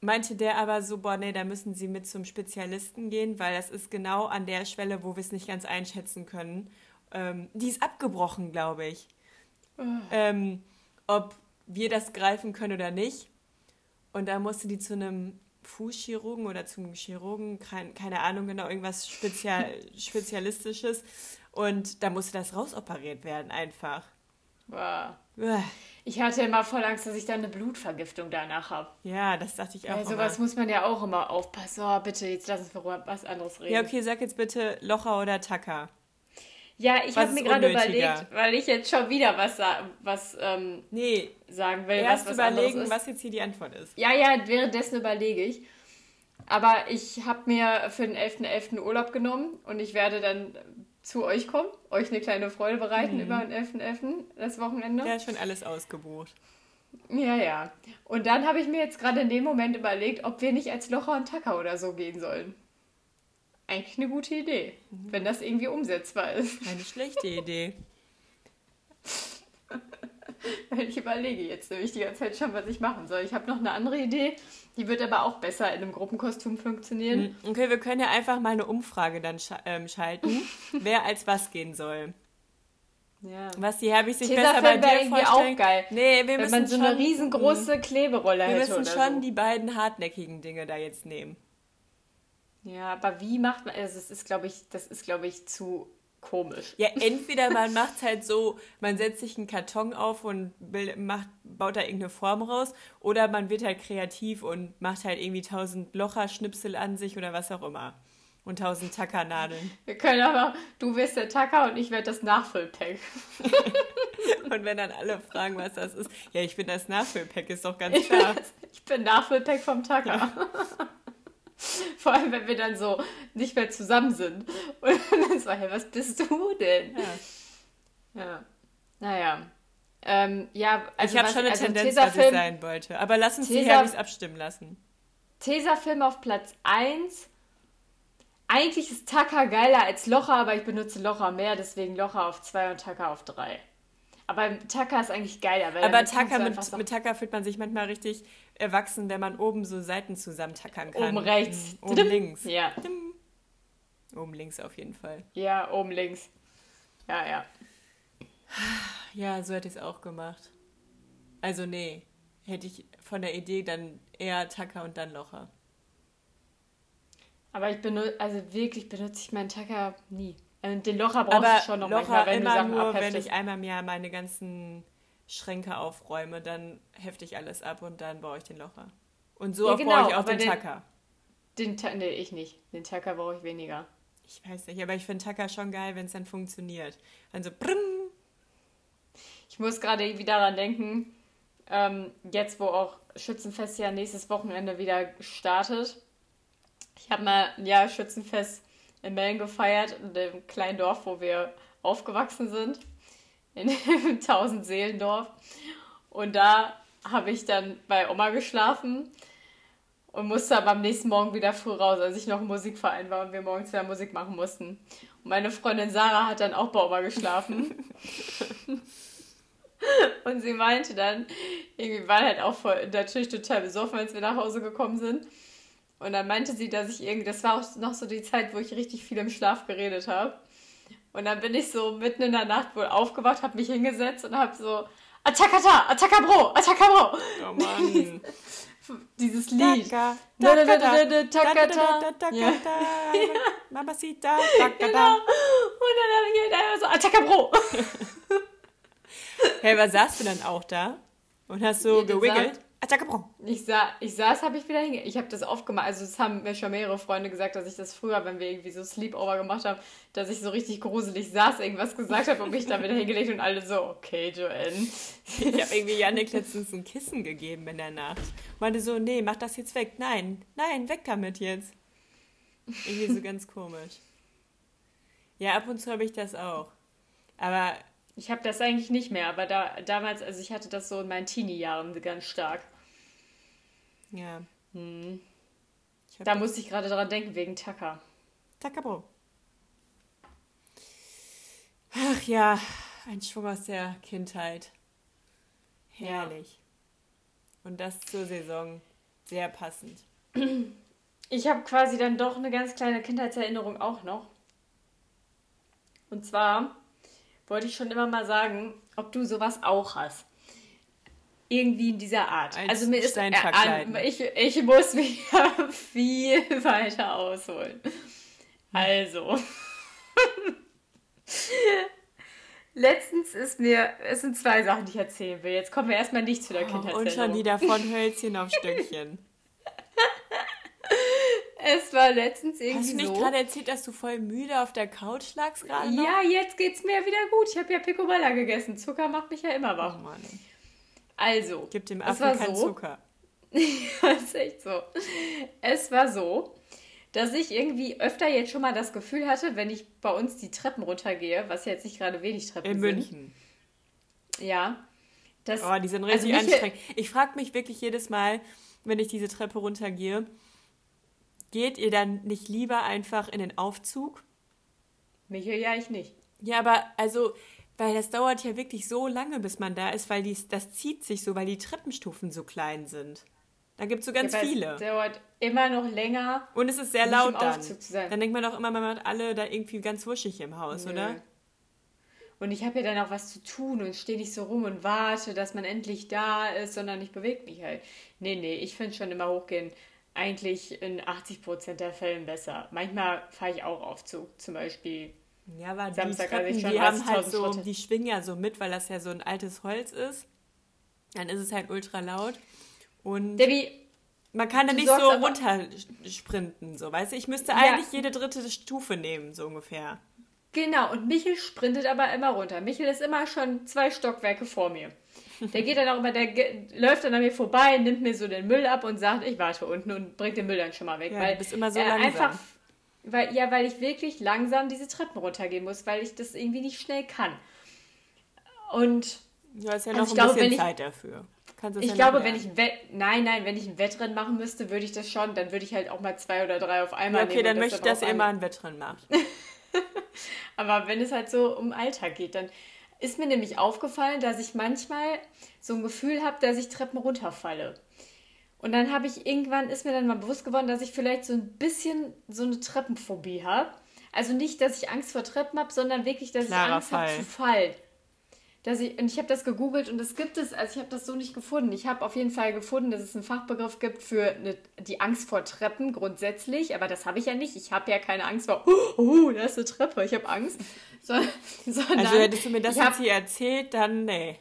meinte der aber so, boah, nee, da müssen sie mit zum Spezialisten gehen, weil das ist genau an der Schwelle, wo wir es nicht ganz einschätzen können. Ähm, die ist abgebrochen, glaube ich. Ähm, ob wir das greifen können oder nicht. Und da musste die zu einem Fußchirurgen oder zum Chirurgen, kein, keine Ahnung genau, irgendwas Spezial, Spezialistisches. Und da musste das rausoperiert werden einfach. Uah. Ich hatte immer voll Angst, dass ich dann eine Blutvergiftung danach habe. Ja, das dachte ich auch. Immer. sowas muss man ja auch immer aufpassen. Oh, bitte, jetzt lass uns was anderes reden. Ja, okay, sag jetzt bitte Locher oder Tacker. Ja, ich habe mir gerade überlegt, weil ich jetzt schon wieder was, was ähm, Nee, sagen will, erst was was überlegen, ist. was jetzt hier die Antwort ist. Ja, ja, währenddessen überlege ich. Aber ich habe mir für den 11.11. Urlaub genommen und ich werde dann zu euch kommen, euch eine kleine Freude bereiten über den 11.11., das Wochenende. Ja, schon alles ausgebucht. Ja, ja. Und dann habe ich mir jetzt gerade in dem Moment überlegt, ob wir nicht als Locher und Tacker oder so gehen sollen. Eigentlich eine gute Idee, wenn das irgendwie umsetzbar ist. Keine schlechte Idee. Ich überlege jetzt nämlich die ganze Zeit schon, was ich machen soll. Ich habe noch eine andere Idee, die wird aber auch besser in einem Gruppenkostüm funktionieren. Okay, wir können ja einfach mal eine Umfrage dann scha ähm, schalten, wer als was gehen soll. Ja. Was die Herbie sich besser bei dir vorstellen. auch geil. Nee, wir Wenn müssen man so schon, eine riesengroße Kleberolle Wir müssen schon so. die beiden hartnäckigen Dinge da jetzt nehmen. Ja, aber wie macht man also das? Ist, glaube ich, das ist, glaube ich, zu komisch. Ja, entweder man macht es halt so, man setzt sich einen Karton auf und will- macht, baut da irgendeine Form raus, oder man wird halt kreativ und macht halt irgendwie tausend Locherschnipsel an sich oder was auch immer. Und tausend Tackernadeln. Wir können aber, du wirst der Tacker und ich werde das Nachfüllpack. Und wenn dann alle fragen, was das ist, ja, ich bin das Nachfüllpack, ist doch ganz klar. Ich bin Nachfüllpack vom Tacker. Vor allem, wenn wir dann so nicht mehr zusammen sind. Und dann so, hey, was bist du denn? Ja. Ja. Naja. Ähm, ja, also ich habe schon eine also Tendenz, was ich Tesafilm, sein wollte. Aber lass uns die Tesa- Herbys abstimmen lassen. Tesafilm auf Platz 1. Eigentlich ist Tacker geiler als Locher, aber ich benutze Locher mehr, deswegen Locher auf 2 und Tacker auf 3. Aber Tacker ist eigentlich geiler, weil Aber einfach mit, so mit Tacker fühlt man sich manchmal richtig erwachsen, wenn man oben so Seiten zusammentackern kann. oben rechts. Mhm. Oben links. Ja, Oben links auf jeden Fall. ja, oben links. Ja, ja. Ja, so hätte ich es auch gemacht. Also nee, hätte ich von der Idee dann eher Tacker und dann Locher. Aber ich benutze, also wirklich benutze ich meinen Tacker nie. Also den Locher brauchst Aber du schon noch Locher manchmal, wenn du immer Sachen nur, wenn ich einmal im Jahr meine ganzen Schränke aufräume, dann hefte ich alles ab und dann baue ich den Locher. Und so Ja, genau, brauche ich auch den den- Tacker. Den, Ta- nee, ich nicht. Den Tacker brauche ich weniger. Ich weiß nicht, aber ich finde Tacker schon geil, wenn es dann funktioniert. Also brrm, Ich muss gerade irgendwie daran denken, ähm, jetzt wo auch Schützenfest ja nächstes Wochenende wieder startet. Ich habe mal ein Jahr Schützenfest in Mellen gefeiert, in dem kleinen Dorf, wo wir aufgewachsen sind, in dem Tausend-Seelendorf. Und da habe ich dann bei Oma geschlafen und musste aber am nächsten Morgen wieder früh raus, als ich noch im Musikverein war und wir morgens wieder Musik machen mussten. Und meine Freundin Sarah hat dann auch bei Oma geschlafen. Und sie meinte dann, irgendwie waren halt auch voll, natürlich total besoffen, als wir nach Hause gekommen sind. Und dann meinte sie, dass ich irgendwie, das war auch noch so die Zeit, wo ich richtig viel im Schlaf geredet habe. Und dann bin ich so mitten in der Nacht wohl aufgewacht, habe mich hingesetzt und habe so Attackata, Attacka Bro, Attacka Bro. oh Mann. Dieses Lied. Da, Tackata. Tacker, Ja. Mamacita, Genau. Tacker. Und dann habe ich halt einfach so Attacka Bro. Hey, was sagst du dann auch da? Und hast so Ja, Ich, sa ich saß, habe ich wieder hinge... Ich habe das aufgemacht. Also es haben mir schon mehrere Freunde gesagt, dass ich das früher, wenn wir irgendwie so Sleepover gemacht haben, dass ich so richtig gruselig saß, irgendwas gesagt habe und mich dann wieder hingelegt und alle so, okay, Joanne. Ich habe irgendwie Janik letztens ein Kissen gegeben in der Nacht. Meinte so, nee, mach das jetzt weg. Nein, nein, weg damit jetzt. Irgendwie so ganz komisch. Ja, ab und zu habe ich das auch. Aber Ich habe das eigentlich nicht mehr, aber da, damals, also ich hatte das so in meinen Teenie-Jahren ganz stark. ja. Hm. Da musste ich gerade dran denken, wegen Tucker. Tacker, Bro. Ach ja, ein Schwung aus der Kindheit. Herrlich. Und das zur Saison. Sehr passend. Ich habe quasi dann doch eine ganz kleine Kindheitserinnerung auch noch. Und zwar wollte ich schon immer mal sagen, ob du sowas auch hast. Irgendwie in dieser Art. Als also mir ist äh, ich, ich muss mich viel weiter ausholen. Also. Letztens ist mir, es sind zwei Sachen, die ich erzählen will. Jetzt kommen wir erstmal nicht zu der Oh, und Kindheitserinnerung. schon wieder von Hölzchen auf Stöckchen. Es war letztens irgendwie Hast du nicht so. gerade erzählt, dass du voll müde auf der Couch lagst gerade noch? Ja, jetzt geht's mir wieder gut. Ich habe ja Picoballa gegessen. Zucker macht mich ja immer Oh wach. Mann. Also, Gib dem Affen keinen so. Zucker. das ist echt so. Es war so, dass ich irgendwie öfter jetzt schon mal das Gefühl hatte, wenn ich bei uns die Treppen runtergehe, was jetzt nicht gerade wenig Treppen In sind. München. Ja. Das, Oh, die sind also richtig Michael- anstrengend. Ich frage mich wirklich jedes Mal, wenn ich diese Treppe runtergehe, geht ihr dann nicht lieber einfach in den Aufzug? Michael, ja, ich nicht. Ja, aber also, weil das dauert ja wirklich so lange, bis man da ist, weil dies, das zieht sich so, weil die Treppenstufen so klein sind. Da gibt es so ganz ja, viele. Es dauert immer noch länger. Und es ist sehr laut im dann. Aufzug zu sein. Dann denkt man doch immer, man hat alle da irgendwie ganz wuschig im Haus, Nö. oder? Und ich habe ja dann auch was zu tun und stehe nicht so rum und warte, dass man endlich da ist, sondern ich bewege mich halt. Nee, nee, ich finde schon immer hochgehen eigentlich in 80% der Fällen besser. Manchmal fahre ich auch Aufzug, zum Beispiel. Ja, die Samstag, als Treppen, ich schon die haben halt 30.000 so, Schritte- die schwingen ja so mit, weil das ja so ein altes Holz ist. Dann ist es halt ultra laut. Und Debbie, man kann da nicht so sorgst aber- runtersprinten, so, weißt du? Ich müsste Ja. eigentlich jede dritte Stufe nehmen, so ungefähr. genau, und Michel sprintet aber immer runter. Michel ist immer schon zwei Stockwerke vor mir. Der geht dann auch immer, der läuft dann an mir vorbei, nimmt mir so den Müll ab und sagt, ich warte unten und bringt den Müll dann schon mal weg. Ja, weil du bist immer so langsam. Einfach, weil, ja, weil ich wirklich langsam diese Treppen runtergehen muss, weil ich das irgendwie nicht schnell kann. Und Du hast ja Also noch ich ein glaube, bisschen wenn ich- Zeit dafür. Ich ja glaube, wenn ich Wett nein, nein, wenn ich ein Wettrennen machen müsste, würde ich das schon, dann würde ich halt auch mal zwei oder drei auf einmal Ja, okay, nehmen. dann und möchte ich, dann dass ihr immer an- ein Wettrennen macht. Aber wenn es halt so um Alltag geht, dann ist mir nämlich aufgefallen, dass ich manchmal so ein Gefühl habe, dass ich Treppen runterfalle. Und dann habe ich irgendwann, ist mir dann mal bewusst geworden, dass ich vielleicht so ein bisschen so eine Treppenphobie habe. Also nicht, dass ich Angst vor Treppen habe, sondern wirklich, dass Klarer ich Angst habe Fall. zu fallen. Dass ich, und ich habe das gegoogelt und es gibt es, also ich habe das so nicht gefunden. Ich habe auf jeden Fall gefunden, dass es einen Fachbegriff gibt für eine, die Angst vor Treppen grundsätzlich, aber das habe ich ja nicht. Ich habe ja keine Angst vor, oh, oh, da ist eine Treppe, ich habe Angst. So, sondern Also hättest du mir das ich hab- jetzt hier erzählt, dann nee.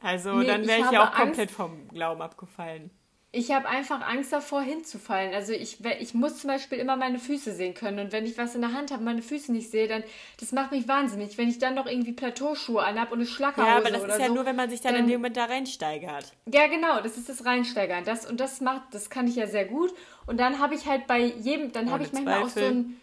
Also Nee, dann ich wäre ich, habe ja auch Angst- komplett vom Glauben abgefallen. Ich habe einfach Angst davor, hinzufallen. Also ich, ich muss zum Beispiel immer meine Füße sehen können. Und wenn ich was in der Hand habe, meine Füße nicht sehe, dann das macht mich wahnsinnig. Wenn ich dann noch irgendwie Plateauschuhe anhab und eine Schlackerhose Ja, aber das ist ja so. nur, wenn man sich dann, dann- in dem Moment da reinsteigert. Ja, genau, das ist das Reinsteigern. Das, und das macht, das kann ich ja sehr gut. Und dann habe ich halt bei jedem, dann habe ich manchmal auch so Zweifel. einen,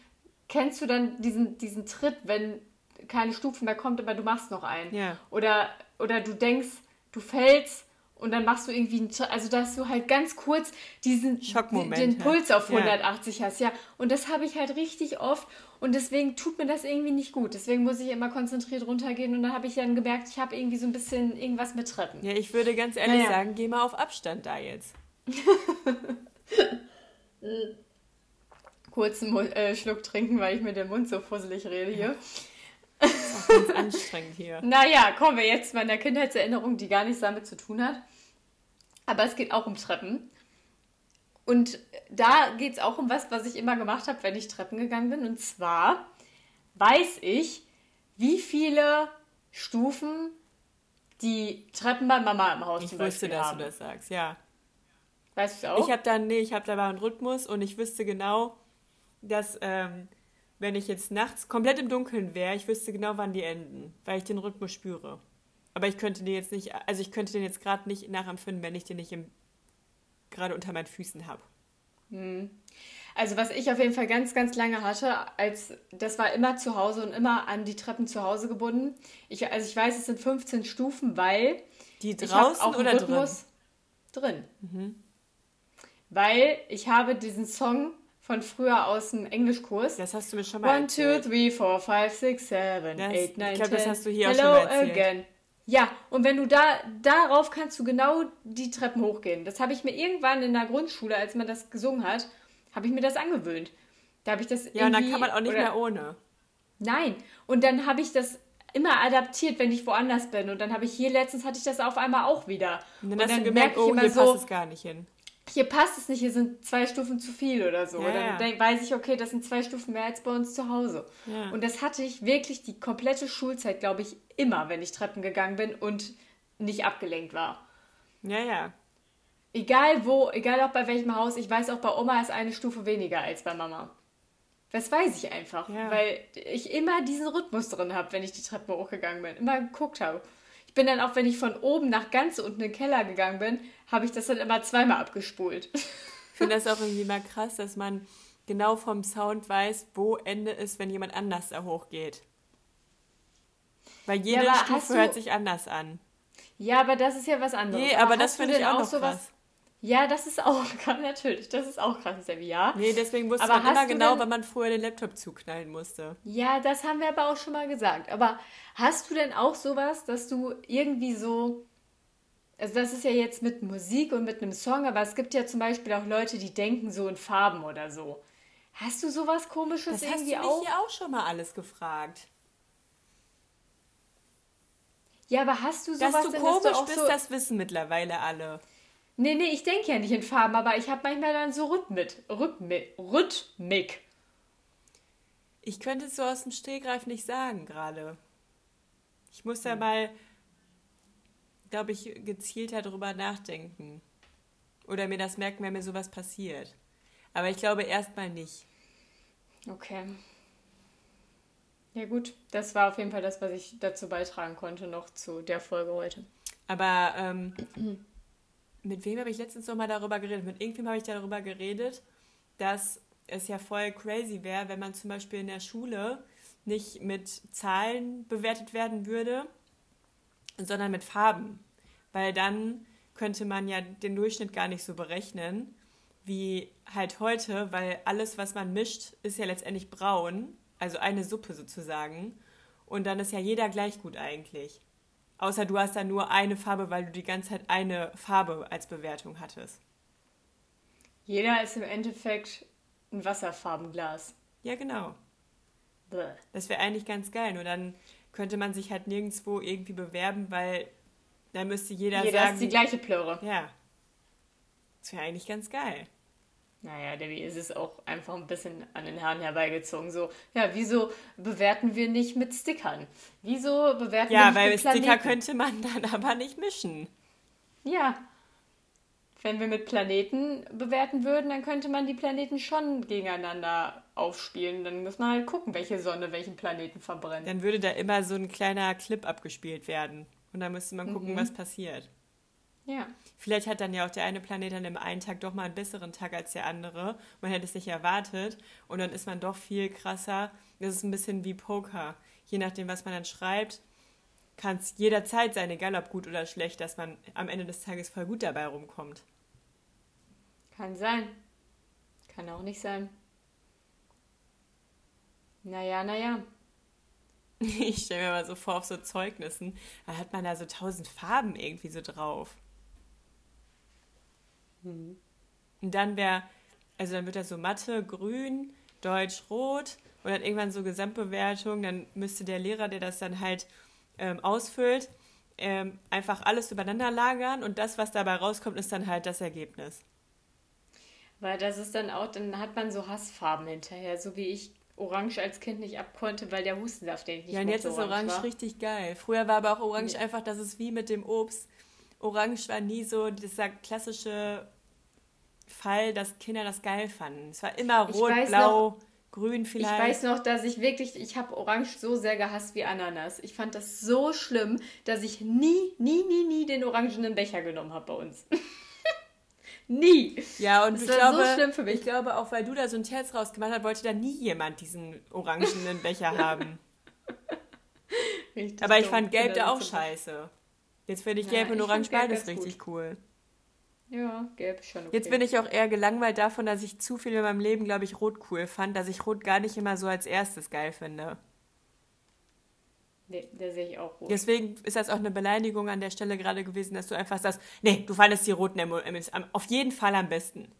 kennst du dann diesen, diesen Tritt, wenn keine Stufe mehr kommt, aber du machst noch einen. Ja. Oder, oder du denkst, du fällst und dann machst du irgendwie einen. Also, dass du halt ganz kurz diesen Schockmoment, den ja. Puls auf Ja. 180 hast. Ja, und das habe ich halt richtig oft. Und deswegen tut mir das irgendwie nicht gut. Deswegen muss ich immer konzentriert runtergehen. Und dann habe ich dann gemerkt, ich habe irgendwie so ein bisschen irgendwas mit Treppen. Ja, ich würde ganz ehrlich Naja. sagen, geh mal auf Abstand da jetzt. kurzen äh, Schluck trinken, weil ich mir den Mund so fusselig rede hier. Ganz anstrengend hier. Naja, kommen wir jetzt zu meiner Kindheitserinnerung, die gar nichts damit zu tun hat. Aber es geht auch um Treppen. Und da geht es auch um was, was ich immer gemacht habe, wenn ich Treppen gegangen bin. Und zwar weiß ich, wie viele Stufen die Treppen bei Mama im Haus Ich zum wusste, Beispiel dass haben. du das sagst, ja. Weißt du auch? Ich habe da, nee, ich habe da mal einen Rhythmus und ich wüsste genau, dass, ähm, wenn ich jetzt nachts komplett im Dunkeln wäre, ich wüsste genau, wann die enden, weil ich den Rhythmus spüre. Aber ich könnte den jetzt nicht, also ich könnte den jetzt gerade nicht nachempfinden, wenn ich den nicht gerade unter meinen Füßen habe. Also was ich auf jeden Fall ganz, ganz lange hatte, als das war immer zu Hause und immer an die Treppen zu Hause gebunden. Ich, also ich weiß, es sind 15 Stufen, weil Die draußen auch oder drin? Mhm. Rhythmus drin. Weil ich habe diesen Song von früher aus dem Englischkurs. Das hast du mir schon mal One, erzählt. three, four, five, six, seven, Das- eight, ich nine, glaub, das ten. hast du hier auch Hello schon mal erzählt. again. Ja, und wenn du da darauf kannst du genau die Treppen hochgehen. Das habe ich mir irgendwann in der Grundschule, als man das gesungen hat, habe ich mir das angewöhnt. Da habe ich das Ja, und dann kann man auch nicht oder- mehr ohne. Nein. Und dann habe ich das immer adaptiert, wenn ich woanders bin. Und dann habe ich hier letztens hatte ich das auf einmal auch wieder. Und dann hast du merke gemerkt, ich oh, hier so, passt es gar nicht hin. Hier passt es nicht, hier sind zwei Stufen zu viel oder so. Ja, dann ja. denk- weiß ich, okay, das sind zwei Stufen mehr als bei uns zu Hause. Ja. Und das hatte ich wirklich die komplette Schulzeit, glaube ich, immer, wenn ich Treppen gegangen bin und nicht abgelenkt war. Ja, ja. Egal wo, egal auch bei welchem Haus, ich weiß auch, bei Oma ist eine Stufe weniger als bei Mama. Das weiß ich einfach, Ja. weil ich immer diesen Rhythmus drin habe, wenn ich die Treppe hochgegangen bin, immer geguckt habe. Ich bin dann auch, wenn ich von oben nach ganz unten in den Keller gegangen bin, habe ich das dann immer zweimal abgespult. Ich finde das auch irgendwie mal krass, dass man genau vom Sound weiß, wo Ende ist, wenn jemand anders da hochgeht. Weil jede aber hast Stufe hört sich anders an. Ja, aber das ist ja was anderes. Nee, aber das hast du finde ich denn auch noch sowas? krass. Ja, das ist auch natürlich. Das ist auch krass, Debbie, ja. Nee, deswegen wusste Aber man immer du genau, denn- wann man früher den Laptop zuknallen musste. Ja, das haben wir aber auch schon mal gesagt. Aber hast du denn auch sowas, dass du irgendwie so. Also, das ist ja jetzt mit Musik und mit einem Song, aber es gibt ja zum Beispiel auch Leute, die denken so in Farben oder so. Hast du sowas Komisches Das hast du irgendwie mich auch? hier auch schon mal alles gefragt. Ja, aber hast du sowas Dass du komisch auch bist, so. das wissen mittlerweile alle. Nee, nee, ich denke ja nicht in Farben, aber ich habe manchmal dann so Rhythmik. Rhythmik. Rhythmik. Ich könnte es so aus dem Stehgreif nicht sagen gerade. Ich muss Hm. da mal, glaube ich, gezielter drüber nachdenken. Oder mir das merken, wenn mir sowas passiert. Aber ich glaube erstmal nicht. Okay. Ja, gut. Das war auf jeden Fall das, was ich dazu beitragen konnte, noch zu der Folge heute. Aber ähm, mit wem habe ich letztens noch mal darüber geredet? Mit irgendwem habe ich darüber geredet, dass es ja voll crazy wäre, wenn man zum Beispiel in der Schule nicht mit Zahlen bewertet werden würde, sondern mit Farben. Weil dann könnte man ja den Durchschnitt gar nicht so berechnen wie halt heute, weil alles, was man mischt, ist ja letztendlich braun, also eine Suppe sozusagen. Und dann ist ja jeder gleich gut eigentlich. Außer du hast dann nur eine Farbe, weil du die ganze Zeit eine Farbe als Bewertung hattest. Jeder ist im Endeffekt ein Wasserfarbenglas. Ja, genau. Bäh. Das wäre eigentlich ganz geil. Nur dann könnte man sich halt nirgendwo irgendwie bewerben, weil dann müsste jeder, Jeder sagen. ist die gleiche Plöre. ja. Das wäre eigentlich ganz geil. Naja, Debbie, ist es auch einfach ein bisschen an den Haaren herbeigezogen. So, ja, wieso bewerten wir nicht mit Stickern? Wieso bewerten wir Ja, nicht weil mit Sticker Planeten? könnte man dann aber nicht mischen. Ja. Wenn wir mit Planeten bewerten würden, dann könnte man die Planeten schon gegeneinander aufspielen. Dann muss man halt gucken, welche Sonne welchen Planeten verbrennt. Dann würde da immer so ein kleiner Clip abgespielt werden. Und dann müsste man gucken, was passiert. Ja. Vielleicht hat dann ja auch der eine Planet an dem einen Tag doch mal einen besseren Tag als der andere. Man hätte es nicht erwartet. Und dann ist man doch viel krasser. Das ist ein bisschen wie Poker. Je nachdem, was man dann schreibt, kann es jederzeit sein, egal ob gut oder schlecht, dass man am Ende des Tages voll gut dabei rumkommt. Kann sein. Kann auch nicht sein. Naja, naja. Ich stelle mir mal so vor, auf so Zeugnissen, da hat man da so tausend Farben irgendwie so drauf. Und dann wäre, also dann wird das so Mathe grün, Deutsch rot und dann irgendwann so Gesamtbewertung. Dann müsste der Lehrer, der das dann halt ähm, ausfüllt, ähm, einfach alles übereinander lagern und das, was dabei rauskommt, ist dann halt das Ergebnis. Weil das ist dann auch, dann hat man so Hassfarben hinterher, so wie ich Orange als Kind nicht abkonnte, weil der Hustensaft, den ich nicht Ja, und jetzt ist Orange war. richtig geil. Früher war aber auch Orange einfach, das ist wie mit dem Obst. Orange war nie so dieser klassische Fall, dass Kinder das geil fanden. Es war immer Ich rot, blau, grün Ich vielleicht. weiß noch, dass ich wirklich, ich habe Orange so sehr gehasst wie Ananas. Ich fand das so schlimm, dass ich nie, nie, nie, nie den orangenen Becher genommen habe bei uns. nie. ja, und Das ich war so glaube, schlimm für mich. ich glaube, auch weil du da so ein Terz rausgemacht hast, wollte da nie jemand diesen orangenen Becher haben. Richtig Aber ich dumm. fand Gelb da auch so- scheiße. Jetzt finde ich Ja, Gelb und ich Orange beides richtig cool. Ja, gelb ist schon okay. Jetzt bin ich auch eher gelangweilt davon, dass ich zu viel in meinem Leben, glaube ich, Rot cool fand, dass ich Rot gar nicht immer so als erstes geil finde. Nee, der sehe ich auch rot. Deswegen ist das auch eine Beleidigung an der Stelle gerade gewesen, dass du einfach sagst, nee, du fandest die roten M&M's auf jeden Fall am besten.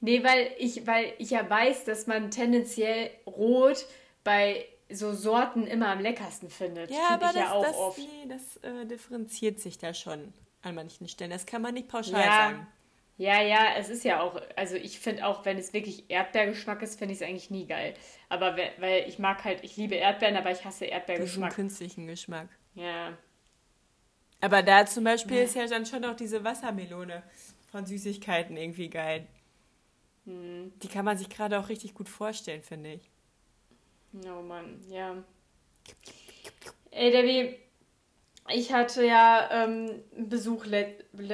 Nee, weil ich, weil ich ja weiß, dass man tendenziell rot bei so Sorten immer am leckersten findet. Ja, Find aber ich ja das, auch das, oft. nee, das äh, differenziert sich da schon an manchen Stellen. Das kann man nicht pauschal Ja. sagen. Ja, ja, es ist ja auch, also ich finde auch, wenn es wirklich Erdbeergeschmack ist, finde ich es eigentlich nie geil. Aber we- weil ich mag halt, ich liebe Erdbeeren, aber ich hasse Diesen Erdbeergeschmack. künstlichen Geschmack. Ja. Aber da zum Beispiel ist ja dann schon auch diese Wassermelone von Süßigkeiten irgendwie geil. Hm. Die kann man sich gerade auch richtig gut vorstellen, finde ich. Oh Mann, ja. Ey, Debbie, ich hatte ja ähm, Besuch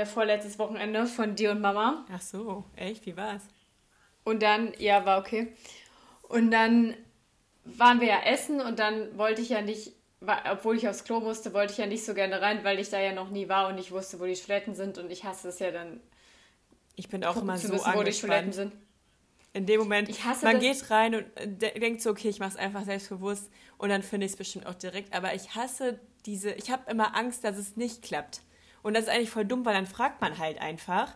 vorletztes Wochenende von dir und Mama. Ach so, echt? Wie war's? Und dann, ja, war okay. Und dann waren wir ja essen und dann wollte ich ja nicht, obwohl ich aufs Klo musste, wollte ich ja nicht so gerne rein, weil ich da ja noch nie war und ich wusste, wo die Toiletten sind und ich hasse es ja dann, Ich bin auch immer so wissen, wo die Toiletten angespannt. sind. In dem Moment, Ich hasse man geht rein und de denkt so, okay, ich mache es einfach selbstbewusst und dann finde ich es bestimmt auch direkt. Aber ich hasse diese, ich habe immer Angst, dass es nicht klappt. Und das ist eigentlich voll dumm, weil dann fragt man halt einfach.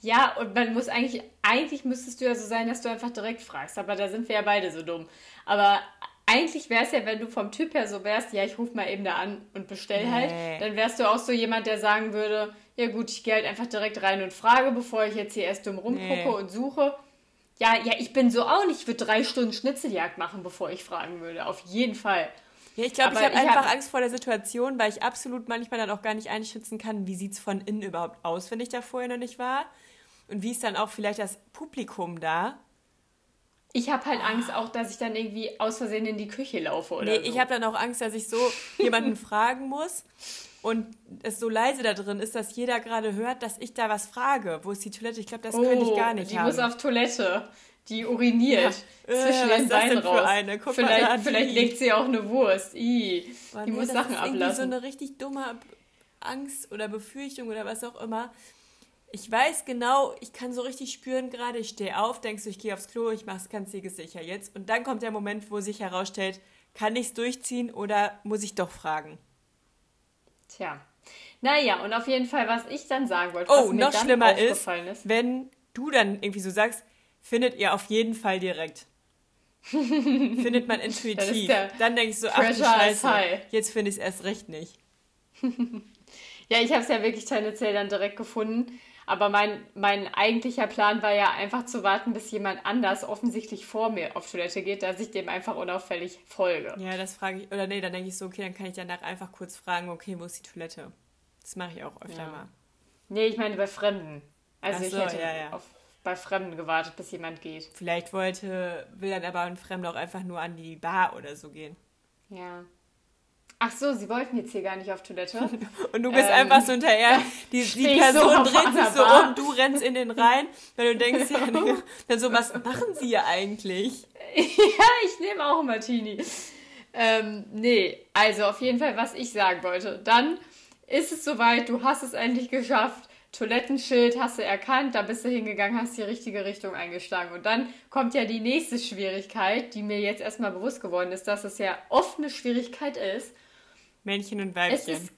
Ja, und man muss eigentlich, eigentlich müsstest du ja so sein, dass du einfach direkt fragst, aber da sind wir ja beide so dumm. Aber eigentlich wäre es ja, wenn du vom Typ her so wärst, ja, ich rufe mal eben da an und bestell Nee. halt, dann wärst du auch so jemand, der sagen würde, ja gut, ich gehe halt einfach direkt rein und frage, bevor ich jetzt hier erst dumm rumgucke Nee. und suche. Ja, ja, ich bin so auch nicht, ich würde drei Stunden Schnitzeljagd machen, bevor ich fragen würde, auf jeden Fall. Ja, ich glaube, ich habe einfach hab- Angst vor der Situation, weil ich absolut manchmal dann auch gar nicht einschätzen kann, wie sieht es von innen überhaupt aus, wenn ich da vorher noch nicht war. Und wie ist dann auch vielleicht das Publikum da? Ich habe halt Angst auch, dass ich dann irgendwie aus Versehen in die Küche laufe oder Nee, so. ich habe dann auch Angst, dass ich so jemanden fragen muss und es so leise da drin ist, dass jeder gerade hört, dass ich da was frage. Wo ist die Toilette? Ich glaube, das könnte ich gar nicht Oh, die haben. muss auf Toilette. Die uriniert Ja. Äh, zwischen was den Beinen raus. vielleicht vielleicht legt sie auch eine Wurst. I. Boah, die nee, muss das Sachen ist irgendwie ablassen. so eine richtig dumme Angst oder Befürchtung oder was auch immer. Ich weiß genau, ich kann so richtig spüren gerade, ich stehe auf, denkst du, ich gehe aufs Klo, ich mache es ganz sicher jetzt. Und dann kommt der Moment, wo sich herausstellt, kann ich es durchziehen oder muss ich doch fragen? Tja. Naja, und auf jeden Fall, was ich dann sagen wollte, Oh, was mir noch dann schlimmer ist, aufgefallen ist. wenn du dann irgendwie so sagst, findet ihr auf jeden Fall direkt. findet man intuitiv. Dann denkst du, ach du Scheiße, jetzt finde ich es erst recht nicht. Ja, ich habe es ja wirklich tendenziell dann direkt gefunden. Aber mein, mein eigentlicher Plan war ja einfach zu warten, bis jemand anders offensichtlich vor mir auf Toilette geht, dass ich dem einfach unauffällig folge. Ja, das frage ich, oder nee, dann denke ich so, okay, dann kann ich danach einfach kurz fragen, okay, wo ist die Toilette? Das mache ich auch öfter Ja. mal. Nee, ich meine bei Fremden. Also Ach ich so, hätte ja, ja. Auf, bei Fremden gewartet, bis jemand geht. Vielleicht wollte, will dann aber ein Fremder auch einfach nur an die Bar oder so gehen. Ja. Ach so, sie wollten jetzt hier gar nicht auf Toilette. Und du bist Ähm, einfach so hinterher, die, die so Person auf dreht sich so Bar. um, du rennst in den rein, weil du denkst, ja, dann so, was machen sie hier eigentlich? ja, ich nehme auch einen Martini. Ähm, nee, also auf jeden Fall, was ich sagen wollte. Dann ist es soweit, du hast es endlich geschafft. Toilettenschild hast du erkannt, da bist du hingegangen, hast die richtige Richtung eingeschlagen. Und dann kommt ja die nächste Schwierigkeit, die mir jetzt erstmal bewusst geworden ist, dass es ja oft eine Schwierigkeit ist. Männchen und Es Weibchen. ist,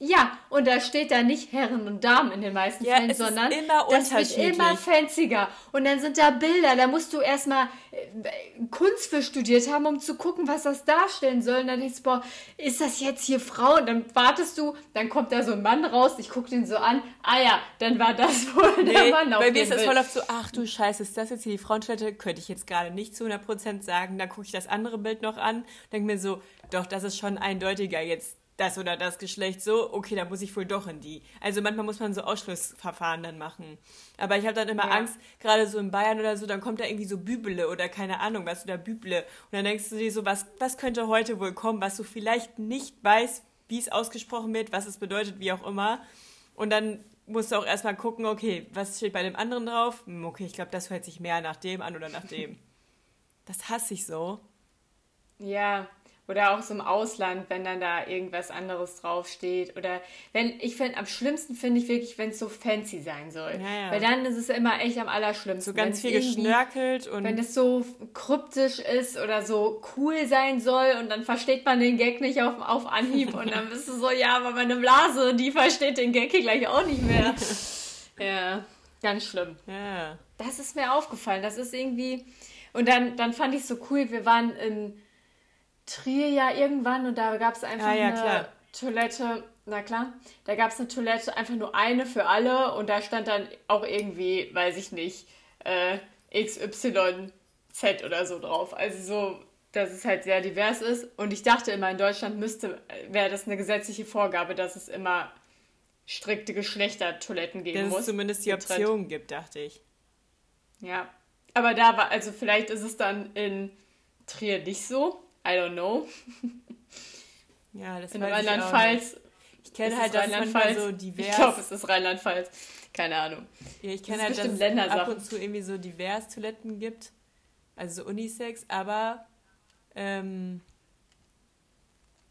ja, und da steht da nicht Herren und Damen in den meisten Ja, Fällen, es ist sondern immer das wird immer fancier. Und dann sind da Bilder, da musst du erstmal äh, Kunst für studiert haben, um zu gucken, was das darstellen soll. Und dann denkst du, boah, ist das jetzt hier Frau? Und dann wartest du, dann kommt da so ein Mann raus, ich gucke den so an, ah ja, dann war das wohl der Nee, Mann auf bei dem mir ist das voll oft so, ach du Scheiße, ist das jetzt hier die Frauentoilette? Könnte ich jetzt gerade nicht zu 100% sagen. Dann gucke ich das andere Bild noch an, denke mir so, doch, das ist schon eindeutiger jetzt das oder das Geschlecht so, okay, da muss ich wohl doch in die. Also manchmal muss man so Ausschlussverfahren dann machen. Aber ich habe dann immer Ja. Angst, gerade so in Bayern oder so, dann kommt da irgendwie so Bübele oder keine Ahnung, was oder Büble. Und dann denkst du dir so, was, was könnte heute wohl kommen, was du vielleicht nicht weißt, wie es ausgesprochen wird, was es bedeutet, wie auch immer. Und dann musst du auch erstmal gucken, okay, was steht bei dem anderen drauf? Hm, Okay, ich glaube, das hört sich mehr nach dem an oder nach dem. Das hasse ich so. Ja, oder auch so im Ausland, wenn dann da irgendwas anderes draufsteht. Oder wenn, ich finde, am schlimmsten finde ich wirklich, wenn es so fancy sein soll. Ja, ja. Weil dann ist es immer echt am allerschlimmsten. So ganz viel geschnörkelt und Wenn es so kryptisch ist oder so cool sein soll und dann versteht man den Gag nicht auf, auf Anhieb und dann bist du so, ja, aber meine Blase, die versteht den Gag hier gleich auch nicht mehr. ja, ganz schlimm. ja. Das ist mir aufgefallen. Das ist irgendwie. Und dann, dann fand ich es so cool, wir waren in Trier ja irgendwann und da gab es einfach Ah, ja, eine klar. Toilette Na klar, da gab es eine Toilette, einfach nur eine für alle und da stand dann auch irgendwie, weiß ich nicht, äh, XYZ oder so drauf. Also so, dass es halt sehr divers ist. Und ich dachte immer, in Deutschland müsste, wäre das eine gesetzliche Vorgabe, dass es immer strikte Geschlechtertoiletten geben Dass muss. es zumindest die. Option gibt, dachte ich. Ja. Aber da war, also vielleicht ist es dann in Trier nicht so. I don't know. Ja, das In weiß ich auch nicht. Rheinland-Pfalz. Ich kenne halt es das Rheinland-Pfalz? so Ich divers. glaube, es ist Rheinland-Pfalz. Keine Ahnung. Ja, ich kenne halt, dass es ab und zu irgendwie so divers Toiletten gibt. Also so Unisex, aber ähm,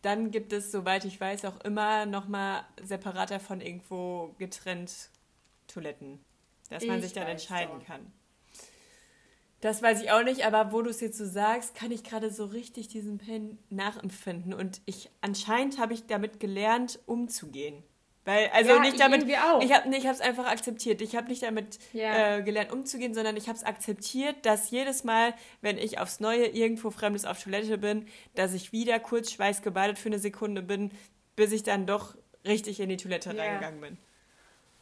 dann gibt es, soweit ich weiß, auch immer nochmal separat davon irgendwo getrennt Toiletten. Dass man Ich sich dann entscheiden doch. kann. Das weiß ich auch nicht, aber wo du es jetzt so sagst, kann ich gerade so richtig diesen Pain nachempfinden. Und ich anscheinend habe ich damit gelernt, umzugehen. Weil, also Ja, nicht ich damit, auch. ich habe es einfach akzeptiert. Ich habe nicht damit Ja. äh, gelernt umzugehen, sondern ich habe es akzeptiert, dass jedes Mal, wenn ich aufs Neue irgendwo Fremdes auf Toilette bin, dass ich wieder kurz schweißgebadet für eine Sekunde bin, bis ich dann doch richtig in die Toilette Ja. reingegangen bin.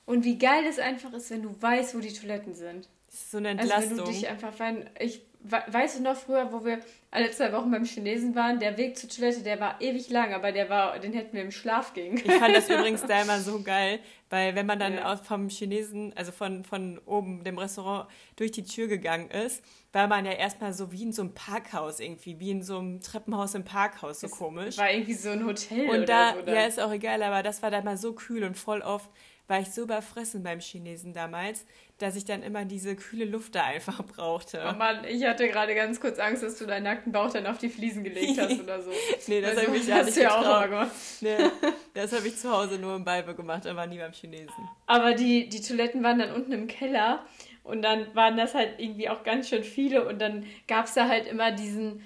Und wie geil es einfach ist, wenn du weißt, wo die Toiletten sind. Das ist so eine Also wenn Entlastung. du dich einfach, wenn ich we- weißt du noch früher, wo wir alle zwei Wochen beim Chinesen waren, der Weg zur Toilette, der war ewig lang, aber der war, den hätten wir im Schlaf gehen Ich fand das übrigens da immer so geil, weil wenn man dann Ja. aus vom Chinesen, also von, von oben dem Restaurant durch die Tür gegangen ist, war man ja erstmal so wie in so einem Parkhaus irgendwie, wie in so einem Treppenhaus im Parkhaus, so komisch. War irgendwie so ein Hotel Und oder da, so. dann. ja, ist auch egal, aber das war da mal so kühl und voll oft war ich so überfressen beim Chinesen damals, dass ich dann immer diese kühle Luft da einfach brauchte. Oh Mann, ich hatte gerade ganz kurz Angst, dass du deinen nackten Bauch dann auf die Fliesen gelegt hast oder so. nee, das Also, habe ich ja nicht ja auch gemacht. Nee, das habe ich zu Hause nur im Balbe gemacht, aber nie beim Chinesen. Aber die, die Toiletten waren dann unten im Keller und dann waren das halt irgendwie auch ganz schön viele und dann gab es da halt immer diesen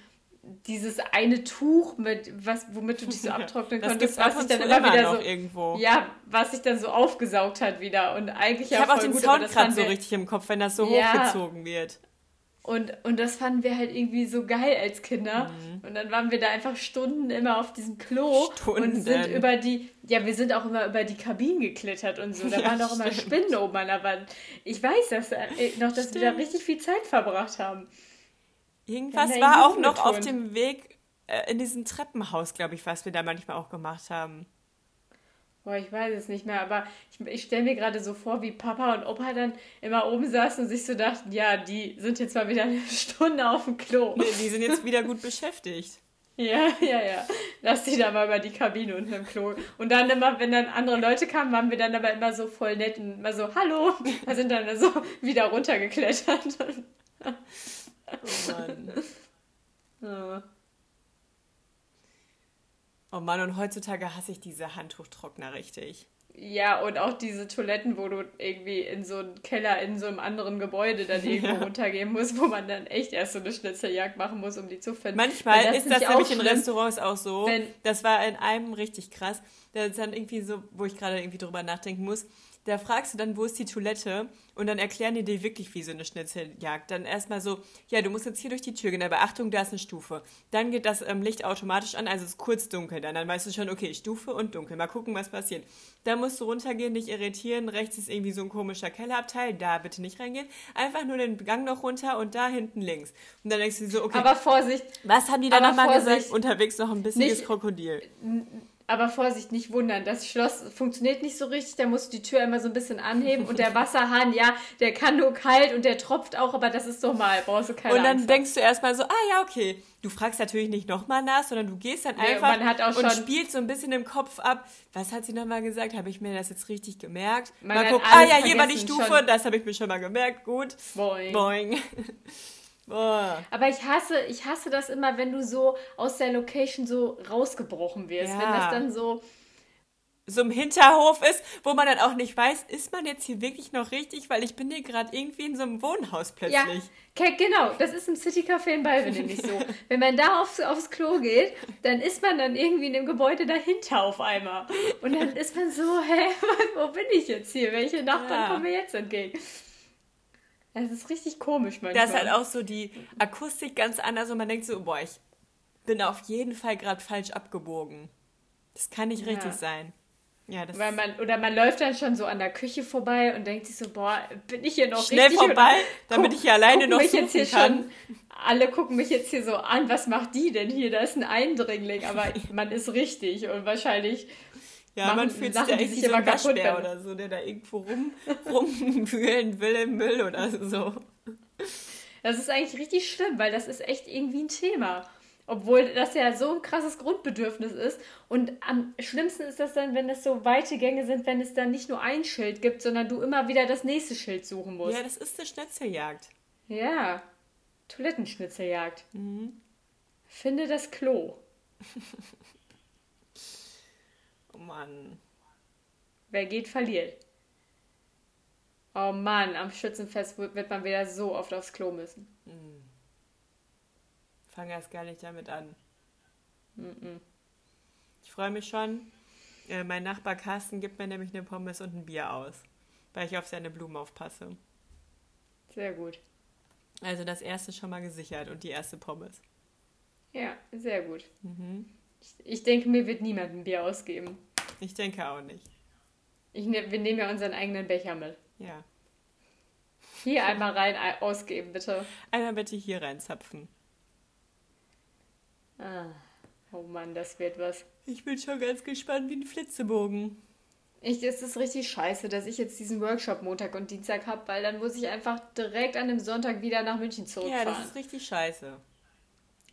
dieses eine Tuch mit was womit du dich so abtrocknen Das konntest, was sich und dann immer immer wieder so irgendwo. ja, was sich dann so aufgesaugt hat wieder und eigentlich Ich habe auch den gut, Sound gerade so richtig im Kopf, wenn das so Ja. hochgezogen wird. Und, und das fanden wir halt irgendwie so geil als Kinder. Und dann waren wir da einfach Stunden immer auf diesem Klo und Stunden. sind über die, ja, wir sind auch immer über die Kabinen geklettert und so. Da Ja, waren immer stimmt. Spinnen oben an der Wand. Ich weiß das äh, noch, dass wir da richtig viel Zeit verbracht haben. Irgendwas Ja, war auch noch auf dem Weg äh, in diesem Treppenhaus, glaube ich, was wir da manchmal auch gemacht haben. Boah, ich weiß es nicht mehr, aber ich, ich stelle mir gerade so vor, wie Papa und Opa dann immer oben saßen und sich so dachten, ja, die sind jetzt mal wieder eine Stunde auf dem Klo. Nee, die sind jetzt wieder gut beschäftigt. Ja, ja, ja. Lass die da mal über die Kabine unten im Klo. Und dann immer, wenn dann andere Leute kamen, waren wir dann aber immer so voll nett und immer so, hallo. Wir sind dann so wieder runtergeklettert. Oh Mann. Ja. Oh Mann, und heutzutage hasse ich diese Handtuchtrockner richtig. Ja, und auch diese Toiletten, wo du irgendwie in so einen Keller in so einem anderen Gebäude dann irgendwo Ja. runtergehen musst, wo man dann echt erst so eine Schnitzeljagd machen muss, um die zu finden. Manchmal Weil ist das ich nämlich in. Restaurants auch so. Das war in einem richtig krass. Da ist dann irgendwie so, wo ich gerade irgendwie drüber nachdenken muss. Da fragst du dann, wo ist die Toilette? Und dann erklären die dir wirklich wie so eine Schnitzeljagd. Dann erstmal so, ja, du musst jetzt hier durch die Tür gehen, aber Achtung, da ist eine Stufe. Dann geht das ähm, Licht automatisch an, also es ist kurz dunkel. Dann, dann weißt du schon, okay, Stufe und dunkel. Mal gucken, was passiert. Dann musst du runtergehen, dich irritieren. Rechts ist irgendwie so ein komischer Kellerabteil. Da bitte nicht reingehen. Einfach nur den Gang noch runter und da hinten links. Und dann denkst du so, okay, Aber Vorsicht, was haben die da nochmal gesagt? Unterwegs noch ein bissiges Nicht- Krokodil. Aber Vorsicht, nicht wundern, das Schloss funktioniert nicht so richtig, da musst du die Tür immer so ein bisschen anheben und der Wasserhahn, ja, der kann nur kalt und der tropft auch, aber das ist normal, brauchst du keine Und dann Angst denkst du erstmal so, ah ja, okay. Du fragst natürlich nicht nochmal nach, sondern du gehst dann Nee, einfach und spielst so ein bisschen im Kopf ab. Was hat sie nochmal gesagt? Habe ich mir das jetzt richtig gemerkt? Man mal gucken, ah ja, hier war die Stufe, schon. das habe ich mir schon mal gemerkt. Gut. Boing. Boing. Boah. Aber ich hasse, ich hasse das immer, wenn du so aus der Location so rausgebrochen wirst. Ja. Wenn das dann so. So im Hinterhof ist, wo man dann auch nicht weiß, ist man jetzt hier wirklich noch richtig? Weil ich bin hier gerade irgendwie in so einem Wohnhaus Ja, plötzlich. ke- genau, das ist im City Café in Balve nämlich so. Wenn man da aufs, aufs Klo geht, dann ist man dann irgendwie in dem Gebäude dahinter auf einmal. Und dann ist man so, hä, wo bin ich jetzt hier? Welche Nachbarn Ja. kommen mir jetzt entgegen? Das ist richtig komisch manchmal. Da ist halt auch so die Akustik ganz anders und man denkt so, boah, ich bin auf jeden Fall gerade falsch abgebogen. Das kann nicht Ja. richtig sein. Ja, das Weil man, oder man läuft dann schon so an der Küche vorbei und denkt sich so, boah, bin ich hier noch Schnell richtig? vorbei, oder damit ich hier alleine noch mich jetzt hier suchen kann. schon, alle gucken mich jetzt hier so an, was macht die denn hier? Da ist ein Eindringling, aber man ist richtig und wahrscheinlich Ja, machen man fühlt sich irgendwie sich so ein Waschbär oder so, der da irgendwo rum, rumwühlen will im Müll oder so. Das ist eigentlich richtig schlimm, weil das ist echt irgendwie ein Thema. Obwohl das ja so ein krasses Grundbedürfnis ist. Und am schlimmsten ist das dann, wenn es so weite Gänge sind, wenn es dann nicht nur ein Schild gibt, sondern du immer wieder das nächste Schild suchen musst. Ja, das ist eine Schnitzeljagd. Ja. Toilettenschnitzeljagd. Mhm. Finde das Klo. Mann. Wer geht, verliert. Oh Mann, am Schützenfest wird man wieder so oft aufs Klo müssen. Fang erst gar nicht damit an. Mhm. Ich freue mich schon. Äh, mein Nachbar Carsten gibt mir nämlich eine Pommes und ein Bier aus, weil ich auf seine Blumen aufpasse. Sehr gut. Also das erste schon mal gesichert und die erste Pommes. Ja, sehr gut. Mhm. Ich, ich denke, mir wird niemand ein Bier ausgeben. Ich denke auch nicht. Ich ne, wir nehmen ja unseren eigenen Becher mit. Ja. Hier einmal rein ei- ausgeben, bitte. Einmal bitte hier reinzapfen. Ah. Oh Mann, das wird was. Ich bin schon ganz gespannt wie ein Flitzebogen. Ich, es ist richtig scheiße, dass ich jetzt diesen Workshop Montag und Dienstag habe, weil dann muss ich einfach direkt an dem Sonntag wieder nach München Ja, zurückfahren. das ist richtig scheiße.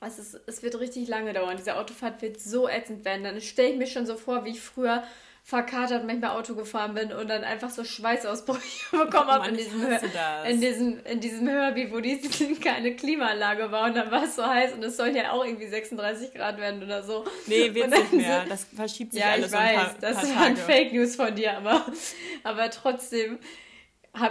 Es, ist, es wird richtig lange dauern. Diese Autofahrt wird so ätzend werden. Dann stelle ich mir schon so vor, wie ich früher verkatert manchmal Auto gefahren bin und dann einfach so Schweißausbrüche bekommen habe in ich diesem, in diesem in diesem Hörbi, wo die keine Klimaanlage war und dann war es so heiß und es soll ja auch irgendwie 36 Grad werden oder so. Nee, wird nicht mehr. Das verschiebt sich Ja, alles ich um ein weiß, paar, das paar waren. Fake News von dir, aber, aber trotzdem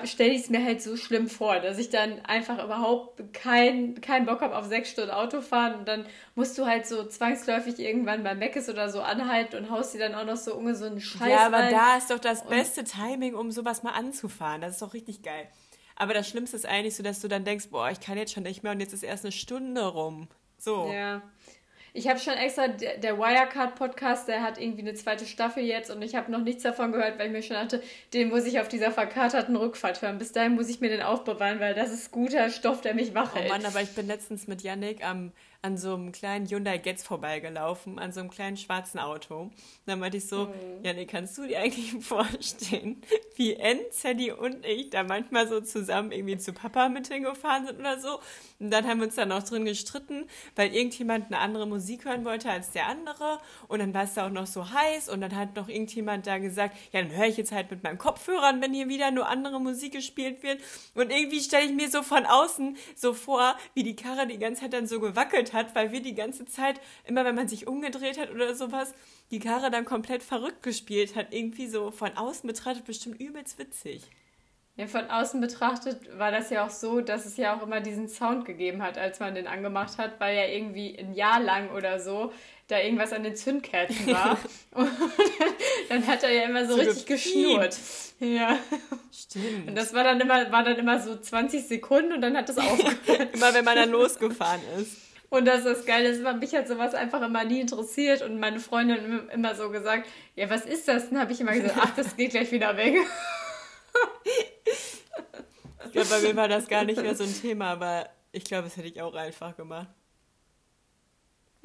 stelle ich es mir halt so schlimm vor, dass ich dann einfach überhaupt keinen kein Bock habe auf sechs Stunden Autofahren und dann musst du halt so zwangsläufig irgendwann bei Meckes oder so anhalten und haust dir dann auch noch so ungesunden Scheiß Ja, aber rein. da ist doch das beste Timing, um sowas mal anzufahren. Das ist doch richtig geil. Aber das Schlimmste ist eigentlich so, dass du dann denkst, boah, ich kann jetzt schon nicht mehr und jetzt ist erst eine Stunde rum. So. Ja. Ich habe schon extra, der, Wirecard-Podcast, der hat irgendwie eine zweite Staffel jetzt und ich habe noch nichts davon gehört, weil ich mir schon dachte, den muss ich auf dieser verkaterten Rückfahrt hören. Bis dahin muss ich mir den aufbewahren, weil das ist guter Stoff, der mich wach Oh hält. Mann, aber ich bin letztens mit Yannick am, an so einem kleinen Hyundai Getz vorbeigelaufen, an so einem kleinen schwarzen Auto. Und dann meinte ich so, Yannick, kannst du dir eigentlich vorstellen, wie N, Sadie und ich da manchmal so zusammen irgendwie zu Papa mit hingefahren sind oder so? Und dann haben wir uns dann noch drin gestritten, weil irgendjemand eine andere Musik hören wollte als der andere. Und dann war es da auch noch so heiß und dann hat noch irgendjemand da gesagt, ja, dann höre ich jetzt halt mit meinen Kopfhörern, wenn hier wieder nur andere Musik gespielt wird. Und irgendwie stelle ich mir so von außen so vor, wie die Karre die ganze Zeit dann so gewackelt hat, weil wir die ganze Zeit, immer wenn man sich umgedreht hat oder sowas, die Karre dann komplett verrückt gespielt hat. Irgendwie so von außen betrachtet bestimmt übelst witzig. Ja, von außen betrachtet war das ja auch so, dass es ja auch immer diesen Sound gegeben hat, als man den angemacht hat, weil ja irgendwie ein Jahr lang oder so da irgendwas an den Zündkerzen war. Und dann hat er ja immer so, So richtig geschnurrt. Ja. Stimmt. Und das war dann immer, war dann immer so 20 Sekunden und dann hat es aufgehört. immer wenn man dann losgefahren ist. Und das ist das Geile, ist, mich hat sowas einfach immer nie interessiert und meine Freundin im- immer so gesagt, ja, was ist das? Dann habe ich immer gesagt, ach, das geht gleich wieder weg. Ich glaube, bei mir war das gar nicht mehr so ein Thema, aber ich glaube, das hätte ich auch einfach gemacht.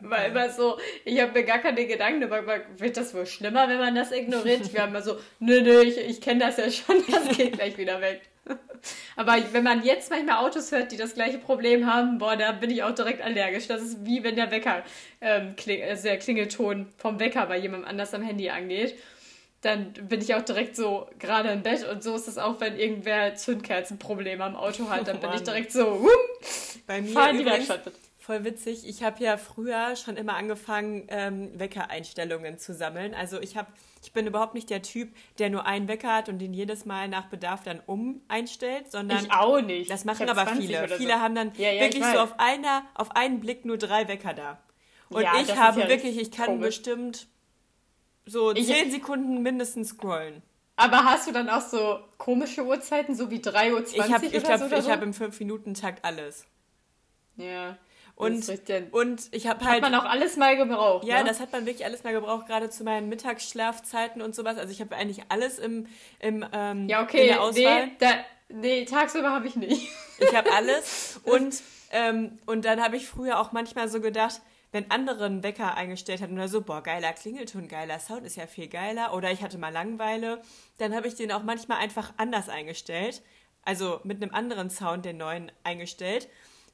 War immer so, ich habe mir gar keine Gedanken darüber gemacht, wird das wohl schlimmer, wenn man das ignoriert? Ich war immer so, nö, nö, ich, ich kenne das ja schon, das geht gleich wieder weg. Aber wenn man jetzt manchmal Autos hört, die das gleiche Problem haben, boah, da bin ich auch direkt allergisch. Das ist wie wenn der Wecker, ähm, kling, also der Klingelton vom Wecker bei jemandem anders am Handy angeht. Dann bin ich auch direkt so gerade im Bett und so ist es auch, wenn irgendwer Zündkerzenprobleme am Auto hat. Dann Oh bin ich direkt so, hup, Bei mir fahr in die Werkstatt. bitte. voll witzig, ich habe ja früher schon immer angefangen, ähm, Weckereinstellungen zu sammeln. Also ich habe, ich bin überhaupt nicht der Typ, der nur einen Wecker hat und den jedes Mal nach Bedarf dann um einstellt, sondern Ich auch nicht. das machen aber 20 viele. so. Viele haben dann Ja, ja, wirklich ich so auf einer, auf einen Blick nur drei Wecker da. Und Ja, ich habe wirklich, ich kann komisch. bestimmt so Ich- zehn Sekunden mindestens scrollen. Aber hast du dann auch so komische Uhrzeiten, so wie 3.20 Uhr Ich habe ich glaub, so? Oder ich so? hab im 5-Minuten-Takt alles. ja. Und, und ich habe Hat halt. man auch alles mal gebraucht. Ja, ne? das hat man wirklich alles mal gebraucht, gerade zu meinen Mittagsschlafzeiten und sowas. Also ich habe eigentlich alles im, im ähm, Ja, in okay. der Auswahl. Nee, da, nee, tagsüber habe ich nicht. Ich habe alles. Und, ähm, und dann habe ich früher auch manchmal so gedacht, wenn andere einen Wecker eingestellt hatten oder so, boah, geiler Klingelton, geiler Sound, ist ja viel geiler. Oder ich hatte mal Langeweile, dann habe ich den auch manchmal einfach anders eingestellt. Also mit einem anderen Sound den neuen eingestellt.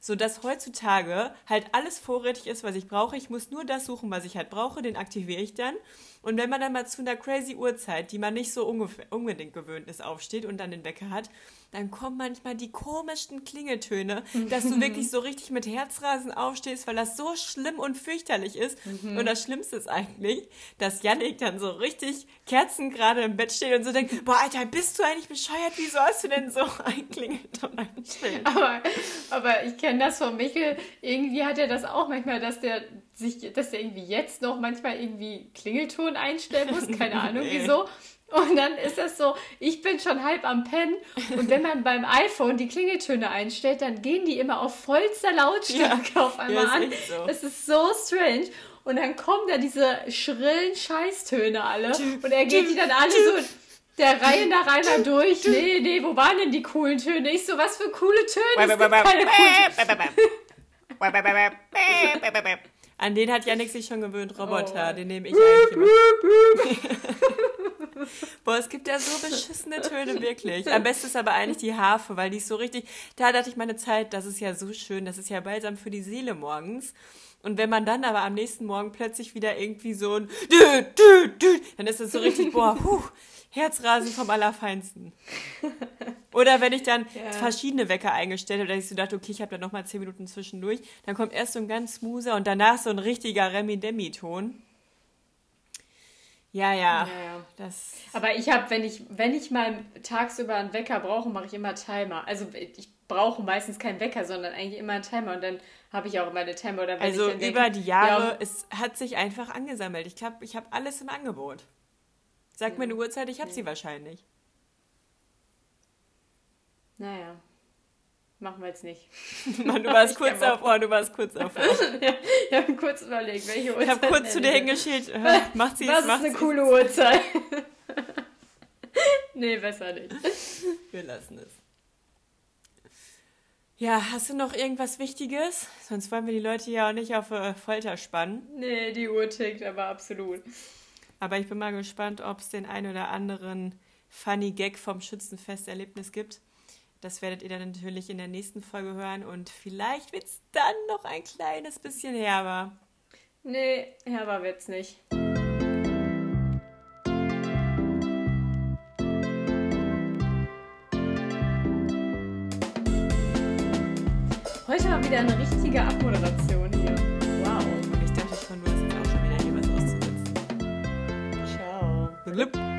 Sodass heutzutage halt alles vorrätig ist, was ich brauche. Ich muss nur das suchen, was ich halt brauche, den aktiviere ich dann. Und wenn man dann mal zu einer crazy Uhrzeit, die man nicht so unbedingt gewöhnt ist, aufsteht und dann den Wecker hat, dann kommen manchmal die komischsten Klingeltöne, dass du wirklich so richtig mit Herzrasen aufstehst, weil das so schlimm und fürchterlich ist. Und das Schlimmste ist eigentlich, dass Yannick dann so richtig Kerzen gerade im Bett steht und so denkt, boah, Alter, bist du eigentlich bescheuert? Wieso hast du denn so einen Klingelton eingestellt? Aber, aber ich kenne das von Michel. Irgendwie hat er das auch manchmal, dass der sich, dass der irgendwie jetzt noch manchmal irgendwie Klingelton einstellen muss. Keine Ahnung Nee. wieso. Und dann ist das so, ich bin schon halb am Pennen und wenn man beim iPhone die Klingeltöne einstellt, dann gehen die immer auf vollster Lautstärke auf einmal an. so. Das ist so strange. Und dann kommen da diese schrillen Scheißtöne alle und er geht die dann alle so der Reihe nach einmal durch. Nee, nee, wo waren denn die coolen Töne? Ich so, was für coole Töne? Es gibt keine coolen Töne. An den hat Yannick sich schon gewöhnt, Roboter, Oh. den nehme ich eigentlich immer. Boah, es gibt ja so beschissene Töne, wirklich. Am besten ist aber eigentlich die Harfe, weil die ist so richtig. Da hatte ich meine Zeit, das ist ja so schön, das ist ja balsam für die Seele morgens. Und wenn man dann aber am nächsten Morgen plötzlich wieder irgendwie so ein dann ist es so richtig, boah, puh, Herzrasen vom Allerfeinsten. Oder wenn ich dann Ja. verschiedene Wecker eingestellt habe, dass ich so dachte, okay, ich habe da nochmal zehn Minuten zwischendurch, dann kommt erst so ein ganz smoother und danach so ein richtiger Remi-Demi-Ton. Ja, ja, Ja, ja. das Aber ich habe, wenn ich, wenn ich mal tagsüber einen Wecker brauche, mache ich immer Timer. Also ich brauche meistens keinen Wecker, sondern eigentlich immer einen Timer. Und dann habe ich auch immer eine Timer. Oder wenn Also dann denke, über die Jahre, Ja, es hat sich einfach angesammelt. Ich glaube, ich habe alles im Angebot. Sag mir eine Uhrzeit, ich habe sie wahrscheinlich. naja, machen wir jetzt nicht. Mann, du warst kurz hab auf Ohr, du warst kurz auf Ohr. Ich habe kurz überlegt, welche Uhrzeit. Ich habe kurz zu dir nenne hingeschickt. äh, Macht sie. Was es, ist macht eine coole Uhrzeit? nee, besser nicht. Wir lassen es. Ja, hast du noch irgendwas Wichtiges? Sonst wollen wir die Leute ja auch nicht auf äh, Folter spannen. Nee, die Uhr tickt aber absolut. Aber ich bin mal gespannt, ob es den ein oder anderen funny Gag vom Schützenfesterlebnis gibt. Das werdet ihr dann natürlich in der nächsten Folge hören und vielleicht wird es dann noch ein kleines bisschen herber. Nee, herber wird's nicht. Heute mal wieder eine richtige Abmoderation hier.